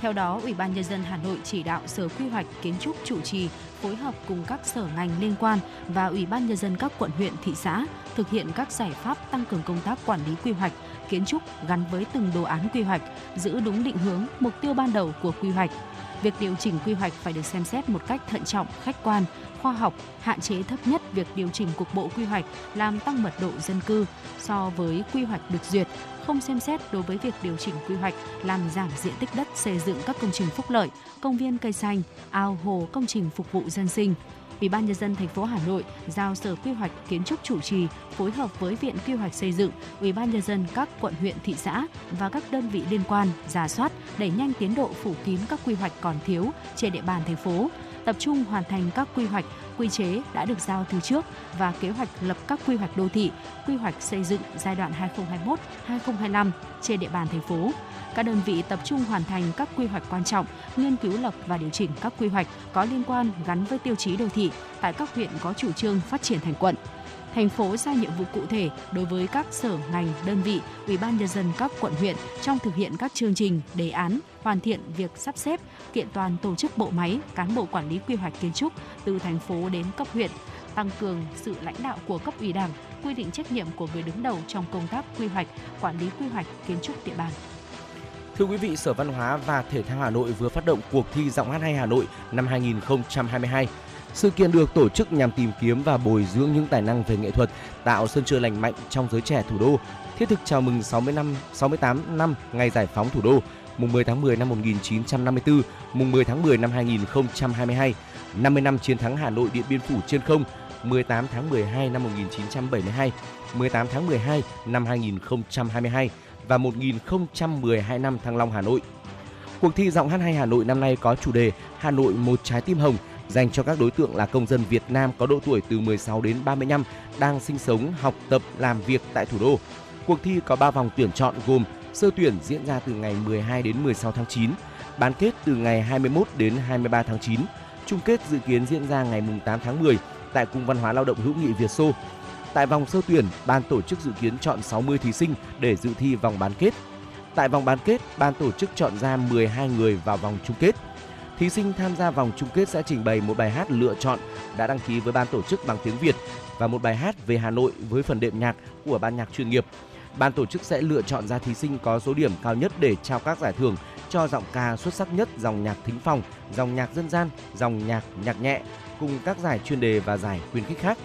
Theo đó, Ủy ban nhân dân Hà Nội chỉ đạo Sở Quy hoạch Kiến trúc chủ trì phối hợp cùng các sở ngành liên quan và Ủy ban nhân dân các quận huyện, thị xã thực hiện các giải pháp tăng cường công tác quản lý quy hoạch, kiến trúc gắn với từng đồ án quy hoạch, giữ đúng định hướng, mục tiêu ban đầu của quy hoạch. Việc điều chỉnh quy hoạch phải được xem xét một cách thận trọng, khách quan, khoa học, hạn chế thấp nhất việc điều chỉnh cục bộ quy hoạch làm tăng mật độ dân cư so với quy hoạch được duyệt, không xem xét đối với việc điều chỉnh quy hoạch làm giảm diện tích đất xây dựng các công trình phúc lợi, công viên cây xanh, ao hồ công trình phục vụ dân sinh. Ủy ban nhân dân thành phố Hà Nội giao Sở Quy hoạch Kiến trúc chủ trì phối hợp với Viện Quy hoạch xây dựng, Ủy ban nhân dân các quận huyện thị xã và các đơn vị liên quan giả soát đẩy nhanh tiến độ phủ kín các quy hoạch còn thiếu trên địa bàn thành phố, tập trung hoàn thành các quy hoạch, quy chế đã được giao từ trước và kế hoạch lập các quy hoạch đô thị, quy hoạch xây dựng giai đoạn 2021-2025 trên địa bàn thành phố. Các đơn vị tập trung hoàn thành các quy hoạch quan trọng, nghiên cứu lập và điều chỉnh các quy hoạch có liên quan gắn với tiêu chí đô thị tại các huyện có chủ trương phát triển thành quận thành phố giao nhiệm vụ cụ thể đối với các sở ngành, đơn vị, ủy ban nhân dân các quận huyện trong thực hiện các chương trình, đề án, hoàn thiện việc sắp xếp, kiện toàn tổ chức bộ máy, cán bộ quản lý quy hoạch kiến trúc từ thành phố đến cấp huyện, tăng cường sự lãnh đạo của cấp ủy Đảng, quy định trách nhiệm của người đứng đầu trong công tác quy hoạch, quản lý quy hoạch kiến trúc địa bàn. Thưa quý vị, Sở Văn hóa và Thể thao Hà Nội vừa phát động cuộc thi giọng hát hay Hà Nội năm 2022. Sự kiện được tổ chức nhằm tìm kiếm và bồi dưỡng những tài năng về nghệ thuật, tạo sân chơi lành mạnh trong giới trẻ thủ đô, thiết thực chào mừng 60 năm 68 năm ngày giải phóng thủ đô, mùng 10 tháng 10 năm 1954, mùng 10 tháng 10 năm 2022, 50 năm chiến thắng Hà Nội Điện Biên Phủ trên không, 18 tháng 12 năm 1972, 18 tháng 12 năm 2022 và 1012 năm Thăng Long Hà Nội. Cuộc thi giọng hát hay Hà Nội năm nay có chủ đề Hà Nội một trái tim hồng dành cho các đối tượng là công dân Việt Nam có độ tuổi từ 16 đến 35 đang sinh sống, học tập, làm việc tại thủ đô. Cuộc thi có 3 vòng tuyển chọn gồm sơ tuyển diễn ra từ ngày 12 đến 16 tháng 9, bán kết từ ngày 21 đến 23 tháng 9, chung kết dự kiến diễn ra ngày 8 tháng 10 tại Cung Văn hóa Lao động Hữu nghị Việt Xô. Tại vòng sơ tuyển, ban tổ chức dự kiến chọn 60 thí sinh để dự thi vòng bán kết. Tại vòng bán kết, ban tổ chức chọn ra 12 người vào vòng chung kết. Thí sinh tham gia vòng chung kết sẽ trình bày một bài hát lựa chọn đã đăng ký với ban tổ chức bằng tiếng Việt và một bài hát về Hà Nội với phần đệm nhạc của ban nhạc chuyên nghiệp. Ban tổ chức sẽ lựa chọn ra thí sinh có số điểm cao nhất để trao các giải thưởng cho giọng ca xuất sắc nhất dòng nhạc thính phòng, dòng nhạc dân gian, dòng nhạc nhạc nhẹ cùng các giải chuyên đề và giải khuyến khích khác.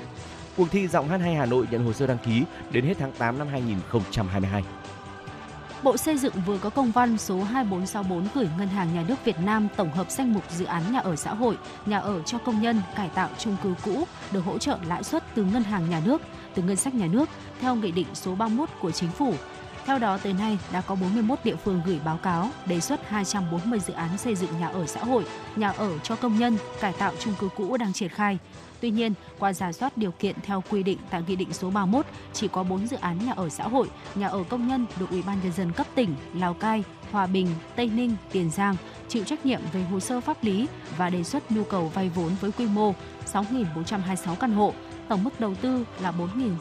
Cuộc thi giọng hát hay Hà Nội nhận hồ sơ đăng ký đến hết tháng 8 năm 2022. Bộ Xây dựng vừa có công văn số 2464 gửi Ngân hàng Nhà nước Việt Nam tổng hợp danh mục dự án nhà ở xã hội, nhà ở cho công nhân, cải tạo chung cư cũ được hỗ trợ lãi suất từ Ngân hàng Nhà nước, từ ngân sách nhà nước theo Nghị định số 31 của Chính phủ. Theo đó, tới nay đã có 41 địa phương gửi báo cáo đề xuất 240 dự án xây dựng nhà ở xã hội, nhà ở cho công nhân, cải tạo chung cư cũ đang triển khai. Tuy nhiên, qua giả soát điều kiện theo quy định tại Nghị định số 31, chỉ có 4 dự án nhà ở xã hội, nhà ở công nhân được Ủy ban nhân dân cấp tỉnh Lào Cai, Hòa Bình, Tây Ninh, Tiền Giang chịu trách nhiệm về hồ sơ pháp lý và đề xuất nhu cầu vay vốn với quy mô 6.426 căn hộ, tổng mức đầu tư là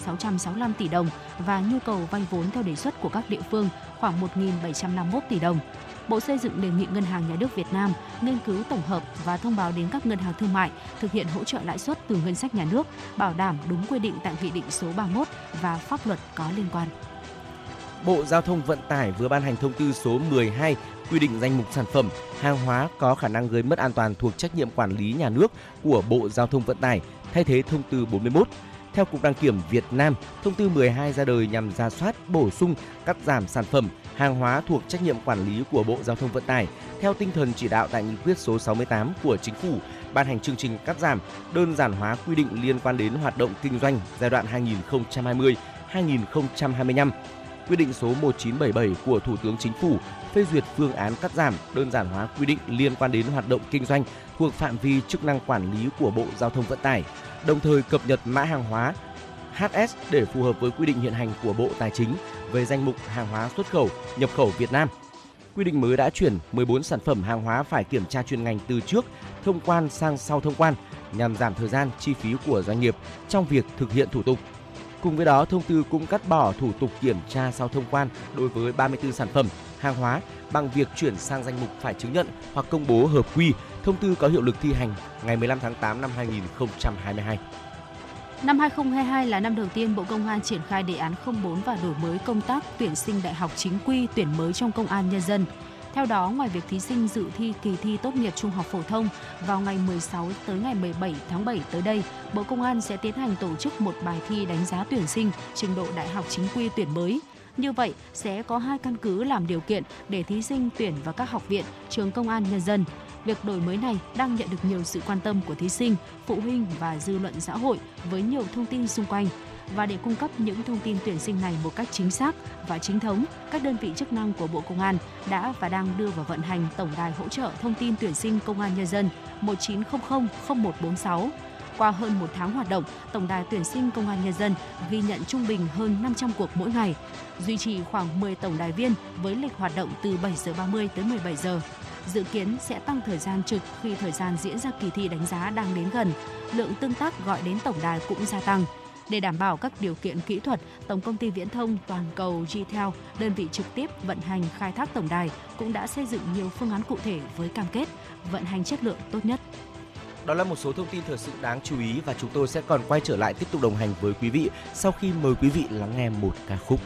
4.665 tỷ đồng và nhu cầu vay vốn theo đề xuất của các địa phương khoảng 1.751 tỷ đồng. Bộ Xây dựng đề nghị Ngân hàng Nhà nước Việt Nam nghiên cứu tổng hợp và thông báo đến các ngân hàng thương mại thực hiện hỗ trợ lãi suất từ ngân sách nhà nước, bảo đảm đúng quy định tại Nghị định số 31 và pháp luật có liên quan. Bộ Giao thông Vận tải vừa ban hành thông tư số 12 quy định danh mục sản phẩm, hàng hóa có khả năng gây mất an toàn thuộc trách nhiệm quản lý nhà nước của Bộ Giao thông Vận tải, thay thế thông tư 41. Theo Cục Đăng kiểm Việt Nam, thông tư 12 ra đời nhằm ra soát, bổ sung, cắt giảm sản phẩm, hàng hóa thuộc trách nhiệm quản lý của Bộ Giao thông Vận tải theo tinh thần chỉ đạo tại nghị quyết số 68 của Chính phủ ban hành chương trình cắt giảm, đơn giản hóa quy định liên quan đến hoạt động kinh doanh giai đoạn 2020-2025. Quy định số 1977 của Thủ tướng Chính phủ phê duyệt phương án cắt giảm, đơn giản hóa quy định liên quan đến hoạt động kinh doanh thuộc phạm vi chức năng quản lý của Bộ Giao thông Vận tải, đồng thời cập nhật mã hàng hóa HS để phù hợp với quy định hiện hành của Bộ Tài chính về danh mục hàng hóa xuất khẩu, nhập khẩu Việt Nam. Quy định mới đã chuyển 14 sản phẩm hàng hóa phải kiểm tra chuyên ngành từ trước thông quan sang sau thông quan nhằm giảm thời gian, chi phí của doanh nghiệp trong việc thực hiện thủ tục. Cùng với đó, thông tư cũng cắt bỏ thủ tục kiểm tra sau thông quan đối với 34 sản phẩm, hàng hóa bằng việc chuyển sang danh mục phải chứng nhận hoặc công bố hợp quy. Thông tư có hiệu lực thi hành ngày 15 tháng 8 năm 2022. Năm 2022 là năm đầu tiên Bộ Công an triển khai đề án 04 và đổi mới công tác tuyển sinh đại học chính quy tuyển mới trong công an nhân dân. Theo đó, ngoài việc thí sinh dự thi kỳ thi tốt nghiệp trung học phổ thông vào ngày 16 tới ngày 17 tháng 7 tới đây, Bộ Công an sẽ tiến hành tổ chức một bài thi đánh giá tuyển sinh trình độ đại học chính quy tuyển mới. Như vậy, sẽ có hai căn cứ làm điều kiện để thí sinh tuyển vào các học viện, trường công an nhân dân. Việc đổi mới này đang nhận được nhiều sự quan tâm của thí sinh, phụ huynh và dư luận xã hội với nhiều thông tin xung quanh và để cung cấp những thông tin tuyển sinh này một cách chính xác và chính thống, các đơn vị chức năng của Bộ Công an đã và đang đưa vào vận hành tổng đài hỗ trợ thông tin tuyển sinh công an nhân dân 1900 0146. Qua hơn một tháng hoạt động, Tổng đài tuyển sinh công an nhân dân ghi nhận trung bình hơn 500 cuộc mỗi ngày, duy trì khoảng 10 tổng đài viên với lịch hoạt động từ 7 giờ 30 tới 17 giờ. Dự kiến sẽ tăng thời gian trực khi thời gian diễn ra kỳ thi đánh giá đang đến gần. Lượng tương tác gọi đến tổng đài cũng gia tăng. Để đảm bảo các điều kiện kỹ thuật, Tổng công ty Viễn thông toàn cầu Gtel, đơn vị trực tiếp vận hành khai thác tổng đài, cũng đã xây dựng nhiều phương án cụ thể với cam kết vận hành chất lượng tốt nhất. Đó là một số thông tin thời sự đáng chú ý và chúng tôi sẽ còn quay trở lại tiếp tục đồng hành với quý vị sau khi mời quý vị lắng nghe một ca khúc.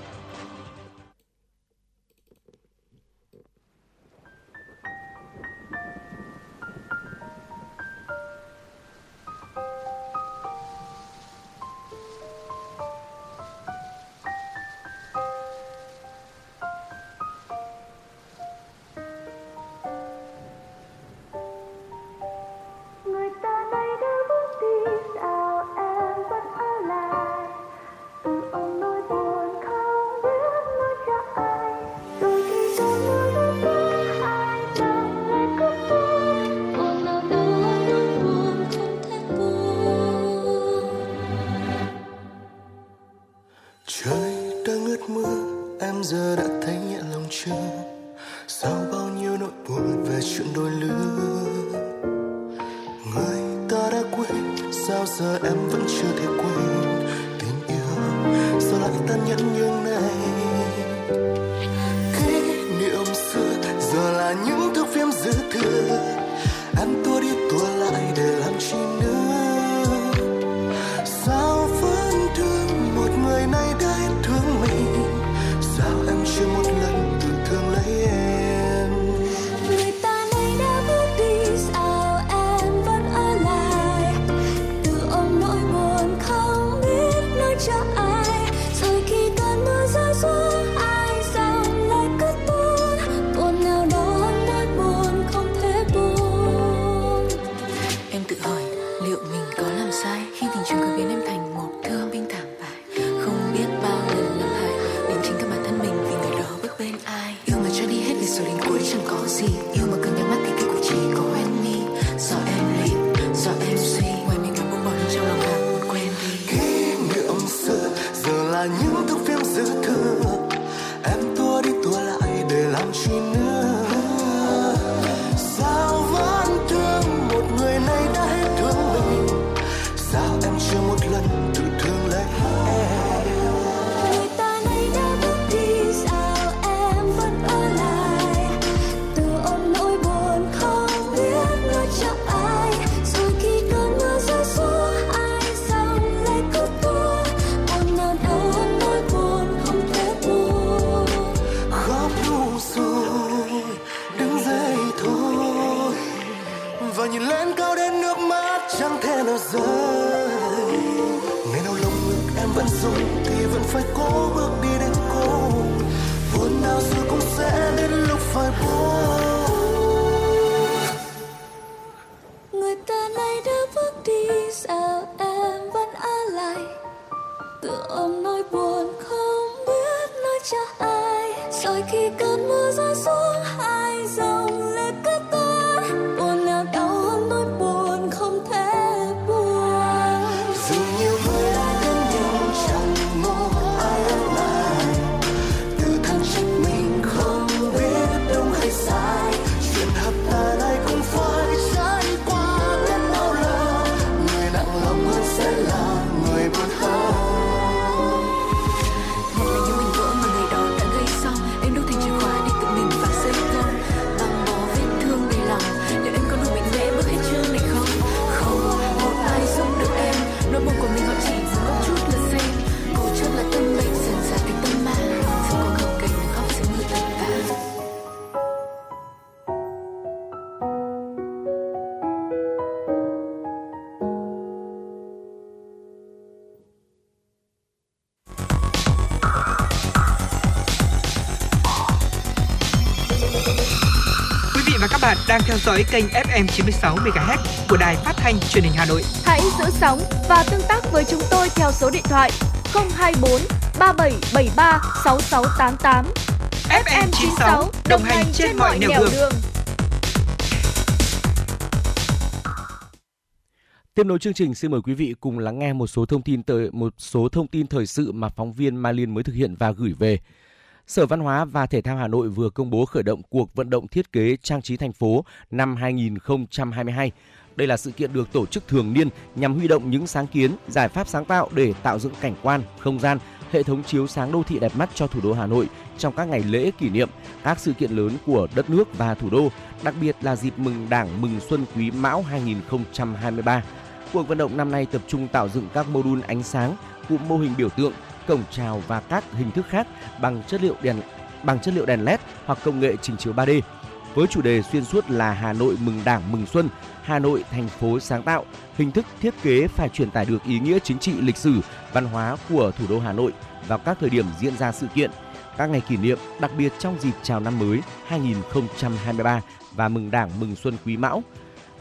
Chưa thể quên Tình yêu. Sao lại tan nhẫn như này. Kỷ niệm xưa Giờ là những thước phim dư thừa. Dõi kênh FM 96 MHz của đài phát thanh truyền hình Hà Nội. Hãy giữ sóng và tương tác với chúng tôi theo số điện thoại 024 3773 6688. FM 96 đồng hành trên mọi nẻo đường. Tiếp nối chương trình, xin mời quý vị cùng lắng nghe một số thông tin tới một số thông tin thời sự mà phóng viên Mai Liên mới thực hiện và gửi về. Sở Văn hóa và Thể thao Hà Nội vừa công bố khởi động cuộc vận động thiết kế trang trí thành phố năm 2022. Đây là sự kiện được tổ chức thường niên nhằm huy động những sáng kiến, giải pháp sáng tạo để tạo dựng cảnh quan, không gian, hệ thống chiếu sáng đô thị đẹp mắt cho thủ đô Hà Nội trong các ngày lễ kỷ niệm, các sự kiện lớn của đất nước và thủ đô, đặc biệt là dịp mừng Đảng mừng Xuân Quý Mão 2023. Cuộc vận động năm nay tập trung tạo dựng các mô đun ánh sáng, cụm mô hình biểu tượng, cổng chào và các hình thức khác bằng chất liệu đèn bằng chất liệu đèn LED hoặc công nghệ trình chiếu 3D. Với chủ đề xuyên suốt là Hà Nội mừng Đảng mừng Xuân, Hà Nội thành phố sáng tạo, hình thức thiết kế phải truyền tải được ý nghĩa chính trị lịch sử, văn hóa của thủ đô Hà Nội vào các thời điểm diễn ra sự kiện, các ngày kỷ niệm, đặc biệt trong dịp chào năm mới 2023 và mừng Đảng mừng Xuân Quý Mão.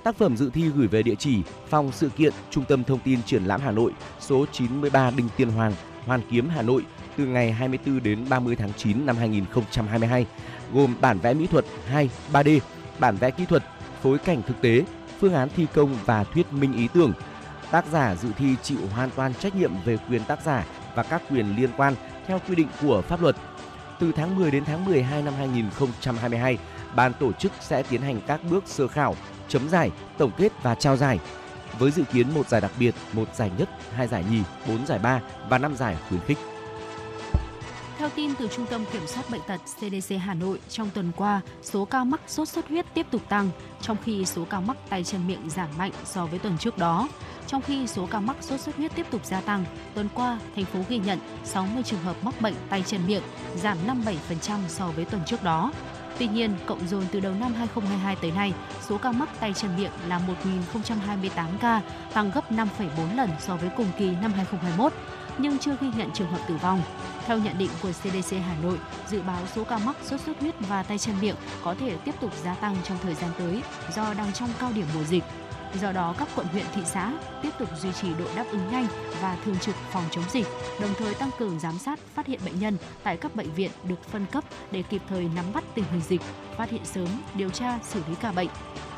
Tác phẩm dự thi gửi về địa chỉ Phòng sự kiện Trung tâm Thông tin Triển lãm Hà Nội, số 93 Đinh Tiên Hoàng, Hoàn Kiếm, Hà Nội từ ngày 24 đến 30 tháng 9 năm 2022, gồm bản vẽ mỹ thuật 2, 3D, bản vẽ kỹ thuật, phối cảnh thực tế, phương án thi công và thuyết minh ý tưởng. Tác giả dự thi chịu hoàn toàn trách nhiệm về quyền tác giả và các quyền liên quan theo quy định của pháp luật. Từ tháng 10 đến tháng 12 năm 2022, ban tổ chức sẽ tiến hành các bước sơ khảo, chấm giải, tổng kết và trao giải với dự kiến một giải đặc biệt, một giải nhất, hai giải nhì, bốn giải ba và năm giải khuyến khích. Theo tin từ Trung tâm Kiểm soát Bệnh tật CDC Hà Nội, trong tuần qua, số ca mắc sốt xuất huyết tiếp tục tăng, trong khi số ca mắc tay chân miệng giảm mạnh so với tuần trước đó. Trong khi số ca mắc sốt xuất huyết tiếp tục gia tăng, tuần qua, thành phố ghi nhận 60 trường hợp mắc bệnh tay chân miệng, giảm 57% so với tuần trước đó. Tuy nhiên, cộng dồn từ đầu năm 2022 tới nay, số ca mắc tay chân miệng là 1.028 ca, tăng gấp 5,4 lần so với cùng kỳ năm 2021, nhưng chưa ghi nhận trường hợp tử vong. Theo nhận định của CDC Hà Nội, dự báo số ca mắc sốt xuất huyết và tay chân miệng có thể tiếp tục gia tăng trong thời gian tới do đang trong cao điểm mùa dịch. Do đó, các quận huyện thị xã tiếp tục duy trì đội đáp ứng nhanh và thường trực phòng chống dịch, đồng thời tăng cường giám sát, phát hiện bệnh nhân tại các bệnh viện được phân cấp để kịp thời nắm bắt tình hình dịch, phát hiện sớm, điều tra, xử lý ca bệnh.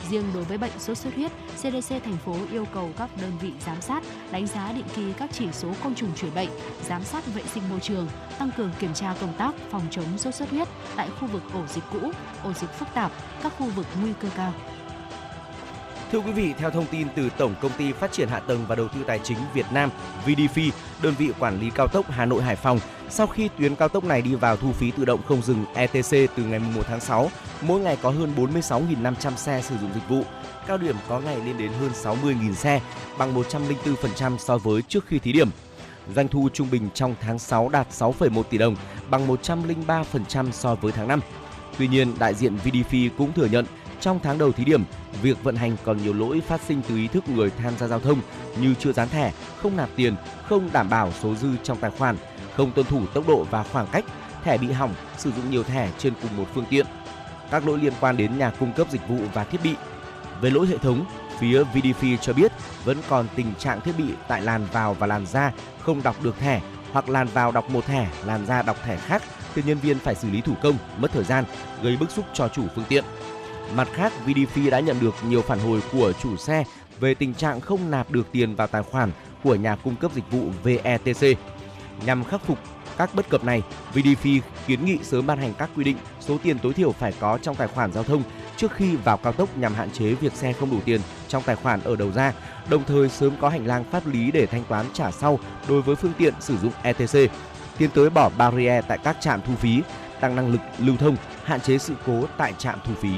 Riêng đối với bệnh sốt xuất huyết, CDC thành phố yêu cầu các đơn vị giám sát, đánh giá định kỳ các chỉ số côn trùng truyền bệnh, giám sát vệ sinh môi trường, tăng cường kiểm tra công tác phòng chống sốt xuất huyết tại khu vực ổ dịch cũ, ổ dịch phức tạp, các khu vực nguy cơ cao. Thưa quý vị, theo thông tin từ Tổng Công ty Phát triển Hạ tầng và Đầu tư Tài chính Việt Nam VDF, đơn vị quản lý cao tốc Hà Nội Hải Phòng, sau khi tuyến cao tốc này đi vào thu phí tự động không dừng ETC từ ngày 1 tháng 6, mỗi ngày có hơn 46.500 xe sử dụng dịch vụ, cao điểm có ngày lên đến hơn 60.000 xe, bằng 104% so với trước khi thí điểm. Doanh thu trung bình trong tháng 6 đạt 6,1 tỷ đồng, bằng 103% so với tháng 5. Tuy nhiên, đại diện VDF cũng thừa nhận trong tháng đầu thí điểm, việc vận hành còn nhiều lỗi phát sinh từ ý thức người tham gia giao thông như chưa dán thẻ, không nạp tiền, không đảm bảo số dư trong tài khoản, không tuân thủ tốc độ và khoảng cách, thẻ bị hỏng, sử dụng nhiều thẻ trên cùng một phương tiện. Các lỗi liên quan đến nhà cung cấp dịch vụ và thiết bị. Về lỗi hệ thống, phía VDF cho biết vẫn còn tình trạng thiết bị tại làn vào và làn ra không đọc được thẻ hoặc làn vào đọc một thẻ, làn ra đọc thẻ khác thì nhân viên phải xử lý thủ công, mất thời gian, gây bức xúc cho chủ phương tiện. Mặt khác, VDF đã nhận được nhiều phản hồi của chủ xe về tình trạng không nạp được tiền vào tài khoản của nhà cung cấp dịch vụ VETC. Nhằm khắc phục các bất cập này, VDF kiến nghị sớm ban hành các quy định số tiền tối thiểu phải có trong tài khoản giao thông trước khi vào cao tốc nhằm hạn chế việc xe không đủ tiền trong tài khoản ở đầu ra, đồng thời sớm có hành lang pháp lý để thanh toán trả sau đối với phương tiện sử dụng ETC, tiến tới bỏ barrier tại các trạm thu phí, tăng năng lực lưu thông, hạn chế sự cố tại trạm thu phí.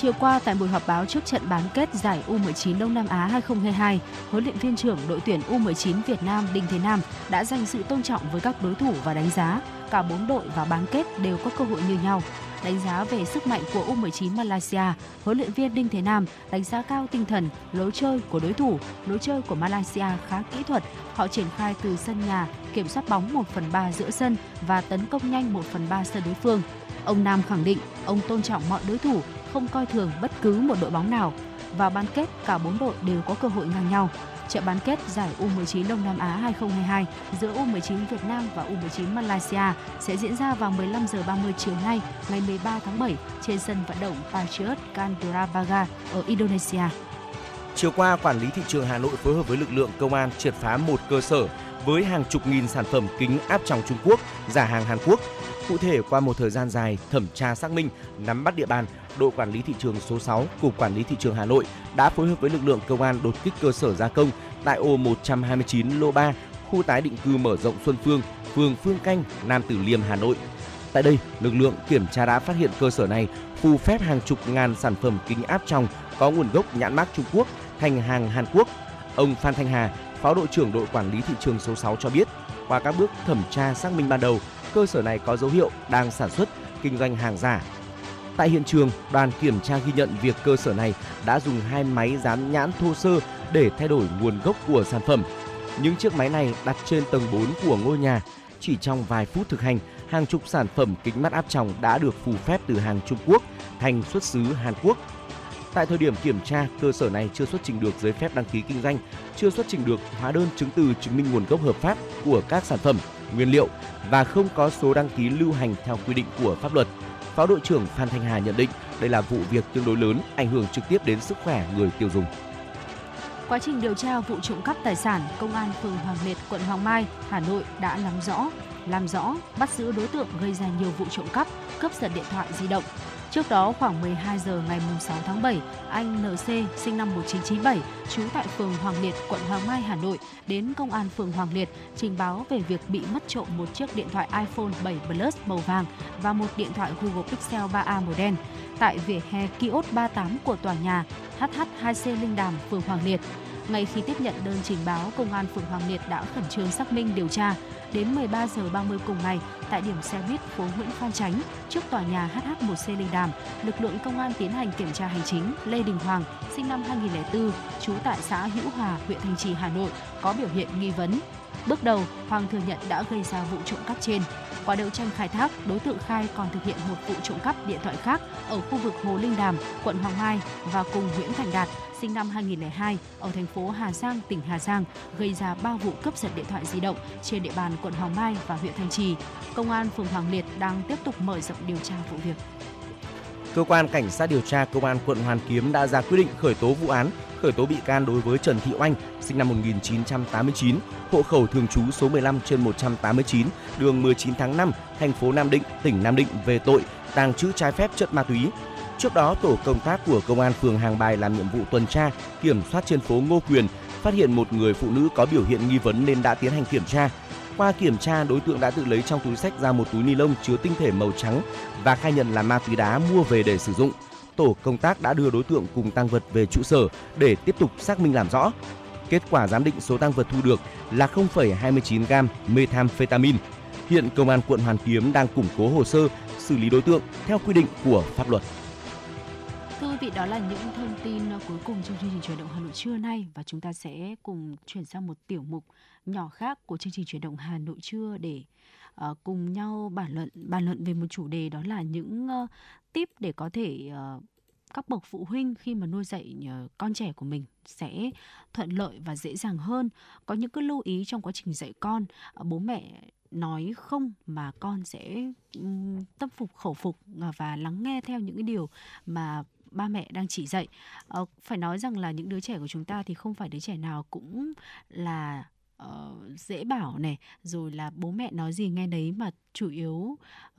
Chiều qua tại buổi họp báo trước trận bán kết giải U19 Đông Nam Á 2022, huấn luyện viên trưởng đội tuyển U19 Việt Nam Đinh Thế Nam đã dành sự tôn trọng với các đối thủ và đánh giá cả bốn đội vào bán kết đều có cơ hội như nhau. Đánh giá về sức mạnh của U19 Malaysia, huấn luyện viên Đinh Thế Nam đánh giá cao tinh thần, lối chơi của đối thủ, lối chơi của Malaysia khá kỹ thuật. Họ triển khai từ sân nhà, kiểm soát bóng 1 phần 3 giữa sân và tấn công nhanh 1 phần 3 sân đối phương. Ông Nam khẳng định ông tôn trọng mọi đối thủ không coi thường bất cứ một đội bóng nào. Vào bán kết, cả bốn đội đều có cơ hội ngang nhau. Trận bán kết giải U19 Đông Nam Á 2022 giữa U19 Việt Nam và U19 Malaysia sẽ diễn ra vào 15 giờ 30 chiều nay, ngày 13 tháng 7 trên sân vận động Patriot Candrabaga ở Indonesia. Chiều qua, quản lý thị trường Hà Nội phối hợp với lực lượng công an triệt phá một cơ sở với hàng chục nghìn sản phẩm kính áp tròng Trung Quốc, giả hàng Hàn Quốc. Cụ thể, qua một thời gian dài thẩm tra xác minh, nắm bắt địa bàn, đội quản lý thị trường số 6, Cục Quản lý Thị trường Hà Nội đã phối hợp với lực lượng công an đột kích cơ sở gia công tại ô 129 lô 3, khu tái định cư mở rộng Xuân Phương, phường Phương Canh, Nam Tử Liêm, Hà Nội. Tại đây, lực lượng kiểm tra đã phát hiện cơ sở này phù phép hàng chục ngàn sản phẩm kính áp tròng có nguồn gốc nhãn mác Trung Quốc thành hàng Hàn Quốc. Ông Phan Thanh Hà, Phó đội trưởng đội quản lý thị trường số 6 cho biết, qua các bước thẩm tra xác minh ban đầu, cơ sở này có dấu hiệu đang sản xuất kinh doanh hàng giả. Tại hiện trường, đoàn kiểm tra ghi nhận việc cơ sở này đã dùng hai máy dán nhãn thô sơ để thay đổi nguồn gốc của sản phẩm. Những chiếc máy này đặt trên tầng 4 của ngôi nhà. Chỉ trong vài phút thực hành, hàng chục sản phẩm kính mắt áp tròng đã được phù phép từ hàng Trung Quốc thành xuất xứ Hàn Quốc. Tại thời điểm kiểm tra, cơ sở này chưa xuất trình được giấy phép đăng ký kinh doanh, chưa xuất trình được hóa đơn chứng từ chứng minh nguồn gốc hợp pháp của các sản phẩm, nguyên liệu và không có số đăng ký lưu hành theo quy định của pháp luật. Phó đội trưởng Phan Thanh Hà nhận định đây là vụ việc tương đối lớn, ảnh hưởng trực tiếp đến sức khỏe người tiêu dùng. Quá trình điều tra vụ trộm cắp tài sản, Công an phường Hoàng Liệt, quận Hoàng Mai, Hà Nội đã nắm rõ, làm rõ, bắt giữ đối tượng gây ra nhiều vụ trộm cắp, cướp giật điện thoại di động. Trước đó khoảng 12 giờ ngày 6 tháng 7, anh NC sinh năm 1997, trú tại phường Hoàng Liệt, quận Hoàng Mai, Hà Nội đến công an phường Hoàng Liệt trình báo về việc bị mất trộm một chiếc điện thoại iPhone 7 Plus màu vàng và một điện thoại Google Pixel 3a màu đen tại vỉa hè kiosk 38 của tòa nhà HH2C Linh Đàm, phường Hoàng Liệt. Ngay khi tiếp nhận đơn trình báo, công an phường Hoàng Liệt đã khẩn trương xác minh điều tra. Đến 13 giờ 30 cùng ngày, tại điểm xe buýt phố Nguyễn Phan Chánh, trước tòa nhà HH1C Linh Đàm, lực lượng công an tiến hành kiểm tra hành chính Lê Đình Hoàng, sinh năm 2004, trú tại xã Hữu Hòa, huyện Thanh Trì, Hà Nội, có biểu hiện nghi vấn. Bước đầu, Hoàng thừa nhận đã gây ra vụ trộm cắp trên. Qua đấu tranh khai thác, đối tượng khai còn thực hiện một vụ trộm cắp điện thoại khác ở khu vực Hồ Linh Đàm, quận Hoàng Mai và cùng Nguyễn Thành Đạt, sinh năm 2002 ở thành phố Hà Giang, tỉnh Hà Giang, gây ra 3 vụ cướp giật điện thoại di động trên địa bàn quận Hoàng Mai và huyện Thanh Trì. Công an phường Hoàng Liệt đang tiếp tục mở rộng điều tra vụ việc. Cơ quan cảnh sát điều tra công an quận Hoàn Kiếm đã ra quyết định khởi tố vụ án, khởi tố bị can đối với Trần Thị Oanh, sinh năm 1989, hộ khẩu thường trú số 15 trên 189, đường 19 tháng 5, thành phố Nam Định, tỉnh Nam Định về tội tàng trữ trái phép chất ma túy. Trước đó, tổ công tác của công an phường Hàng Bài làm nhiệm vụ tuần tra, kiểm soát trên phố Ngô Quyền, phát hiện một người phụ nữ có biểu hiện nghi vấn nên đã tiến hành kiểm tra. Qua kiểm tra, đối tượng đã tự lấy trong túi sách ra một túi ni lông chứa tinh thể màu trắng và khai nhận là ma túy đá mua về để sử dụng. Tổ công tác đã đưa đối tượng cùng tăng vật về trụ sở để tiếp tục xác minh làm rõ. Kết quả giám định số tăng vật thu được là 0,29 gam methamphetamine. Hiện công an quận Hoàn Kiếm đang củng cố hồ sơ, xử lý đối tượng theo quy định của pháp luật. Thưa quý vị, đó là những thông tin ờ, cuối cùng trong chương trình chuyển động Hà Nội trưa nay. Và chúng ta sẽ cùng chuyển sang một tiểu mục nhỏ khác của chương trình chuyển động Hà Nội trưa để uh, cùng nhau bàn luận bàn luận về một chủ đề đó là những uh, tip để có thể uh, các bậc phụ huynh khi mà nuôi dạy con trẻ của mình sẽ thuận lợi và dễ dàng hơn. Có những cái lưu ý trong quá trình dạy con. Bố mẹ nói không mà con sẽ tâm phục khẩu phục và lắng nghe theo những cái điều mà ba mẹ đang chỉ dạy. Ờ, phải nói rằng là những đứa trẻ của chúng ta thì không phải đứa trẻ nào cũng là uh, dễ bảo này rồi là bố mẹ nói gì nghe đấy mà chủ yếu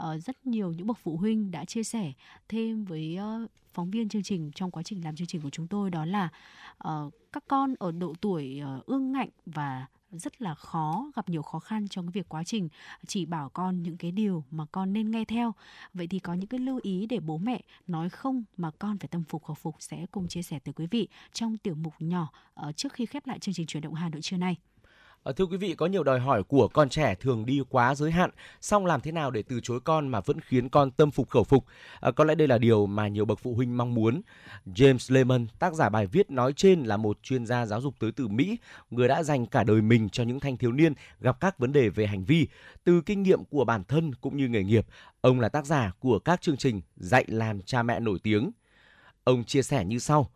uh, rất nhiều những bậc phụ huynh đã chia sẻ thêm với uh, phóng viên chương trình trong quá trình làm chương trình của chúng tôi đó là uh, các con ở độ tuổi uh, ương ngạnh và rất là khó, gặp nhiều khó khăn trong cái việc quá trình chỉ bảo con những cái điều mà con nên nghe theo vậy thì có những cái lưu ý để bố mẹ nói không mà con phải tâm phục khẩu phục sẽ cùng chia sẻ tới quý vị trong tiểu mục nhỏ ờ, trước khi khép lại chương trình chuyển động Hà Nội trưa nay. Ờ, thưa quý vị, có nhiều đòi hỏi của con trẻ thường đi quá giới hạn, song làm thế nào để từ chối con mà vẫn khiến con tâm phục khẩu phục? À, có lẽ đây là điều mà nhiều bậc phụ huynh mong muốn. James Lehman, tác giả bài viết nói trên là một chuyên gia giáo dục tới từ Mỹ, người đã dành cả đời mình cho những thanh thiếu niên gặp các vấn đề về hành vi. Từ kinh nghiệm của bản thân cũng như nghề nghiệp, ông là tác giả của các chương trình dạy làm cha mẹ nổi tiếng. Ông chia sẻ như sau: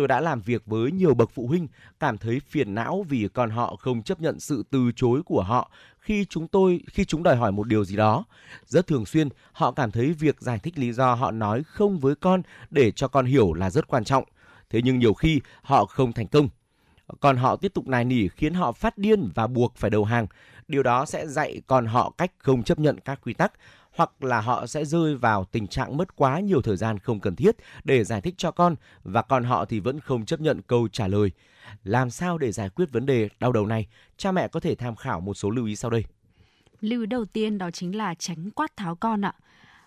Tôi đã làm việc với nhiều bậc phụ huynh, cảm thấy phiền não vì con họ không chấp nhận sự từ chối của họ khi chúng tôi khi chúng đòi hỏi một điều gì đó. Rất thường xuyên, họ cảm thấy việc giải thích lý do họ nói không với con để cho con hiểu là rất quan trọng. Thế nhưng nhiều khi họ không thành công. Còn họ tiếp tục nài nỉ khiến họ phát điên và buộc phải đầu hàng. Điều đó sẽ dạy con họ cách không chấp nhận các quy tắc hoặc là họ sẽ rơi vào tình trạng mất quá nhiều thời gian không cần thiết để giải thích cho con và con họ thì vẫn không chấp nhận câu trả lời. Làm sao để giải quyết vấn đề đau đầu này? Cha mẹ có thể tham khảo một số lưu ý sau đây. Lưu ý đầu tiên đó chính là tránh quát tháo con ạ.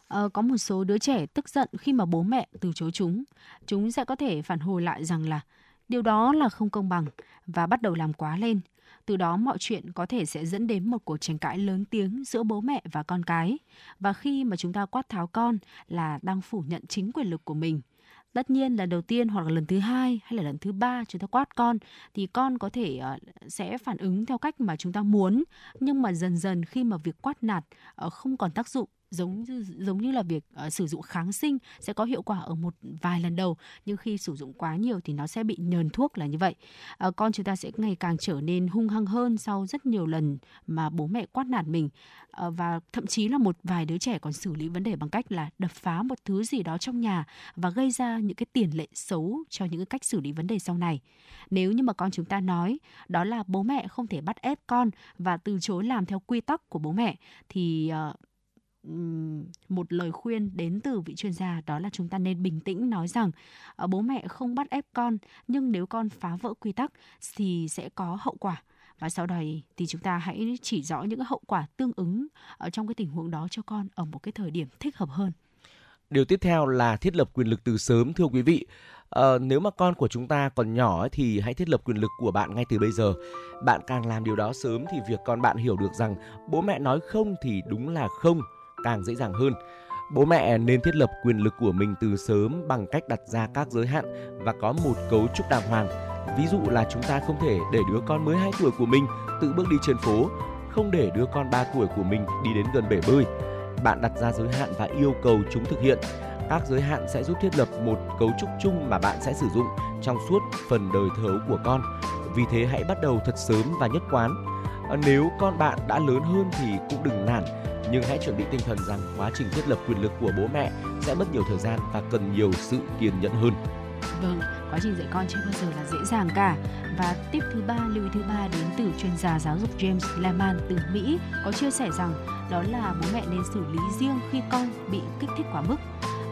Ờ, có một số đứa trẻ tức giận khi mà bố mẹ từ chối chúng. Chúng sẽ có thể phản hồi lại rằng là điều đó là không công bằng và bắt đầu làm quá lên. Từ đó mọi chuyện có thể sẽ dẫn đến một cuộc tranh cãi lớn tiếng giữa bố mẹ và con cái. Và khi mà chúng ta quát tháo con là đang phủ nhận chính quyền lực của mình. Tất nhiên lần đầu tiên hoặc là lần thứ hai hay là lần thứ ba chúng ta quát con thì con có thể uh, sẽ phản ứng theo cách mà chúng ta muốn nhưng mà dần dần khi mà việc quát nạt uh, không còn tác dụng giống như giống như là việc uh, sử dụng kháng sinh sẽ có hiệu quả ở một vài lần đầu nhưng khi sử dụng quá nhiều thì nó sẽ bị nhờn thuốc là như vậy. Uh, con chúng ta sẽ ngày càng trở nên hung hăng hơn sau rất nhiều lần mà bố mẹ quát nạt mình. Uh, và thậm chí là một vài đứa trẻ còn xử lý vấn đề bằng cách là đập phá một thứ gì đó trong nhà và gây ra những cái tiền lệ xấu cho những cái cách xử lý vấn đề sau này. Nếu như mà con chúng ta nói đó là bố mẹ không thể bắt ép con và từ chối làm theo quy tắc của bố mẹ thì uh, một lời khuyên đến từ vị chuyên gia đó là chúng ta nên bình tĩnh nói rằng ờ, bố mẹ không bắt ép con nhưng nếu con phá vỡ quy tắc thì sẽ có hậu quả và sau đây thì chúng ta hãy chỉ rõ những hậu quả tương ứng ở trong cái tình huống đó cho con ở một cái thời điểm thích hợp hơn. Điều tiếp theo là thiết lập quyền lực từ sớm thưa quý vị. À, nếu mà con của chúng ta còn nhỏ thì hãy thiết lập quyền lực của bạn ngay từ bây giờ. Bạn càng làm điều đó sớm thì việc con bạn hiểu được rằng bố mẹ nói không thì đúng là không càng dễ dàng hơn. Bố mẹ nên thiết lập quyền lực của mình từ sớm bằng cách đặt ra các giới hạn và có một cấu trúc đàng hoàng. Ví dụ là chúng ta không thể để đứa con mới 2 tuổi của mình tự bước đi trên phố, không để đứa con 3 tuổi của mình đi đến gần bể bơi. Bạn đặt ra giới hạn và yêu cầu chúng thực hiện. Các giới hạn sẽ giúp thiết lập một cấu trúc chung mà bạn sẽ sử dụng trong suốt phần đời thơ ấu của con. Vì thế hãy bắt đầu thật sớm và nhất quán. Ờ, nếu con bạn đã lớn hơn thì cũng đừng nản nhưng hãy chuẩn bị tinh thần rằng quá trình thiết lập quyền lực của bố mẹ sẽ mất nhiều thời gian và cần nhiều sự kiên nhẫn hơn. Vâng, quá trình dạy con chưa bao giờ là dễ dàng cả. Và tiếp thứ ba, lưu ý thứ ba đến từ chuyên gia giáo dục James Lehman từ Mỹ có chia sẻ rằng đó là bố mẹ nên xử lý riêng khi con bị kích thích quá mức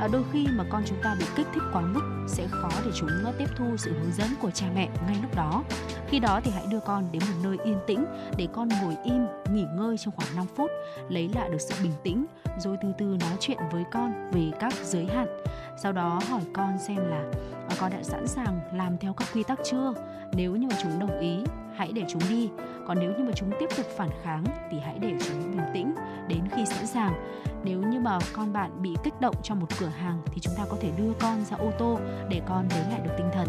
à, đôi khi mà con chúng ta bị kích thích quá mức sẽ khó để chúng tiếp thu sự hướng dẫn của cha mẹ ngay lúc đó. Khi đó thì hãy đưa con đến một nơi yên tĩnh để con ngồi im nghỉ ngơi trong khoảng 5 phút lấy lại được sự bình tĩnh rồi từ từ nói chuyện với con về các giới hạn. Sau đó hỏi con xem là ờ, con đã sẵn sàng làm theo các quy tắc chưa? Nếu như mà chúng đồng ý hãy để chúng đi. Còn nếu như mà chúng tiếp tục phản kháng thì hãy để chúng bình tĩnh đến khi sẵn sàng. Nếu như mà con bạn bị kích động trong một cửa hàng thì chúng ta có thể đưa con ra ô tô để con lấy lại được tinh thần.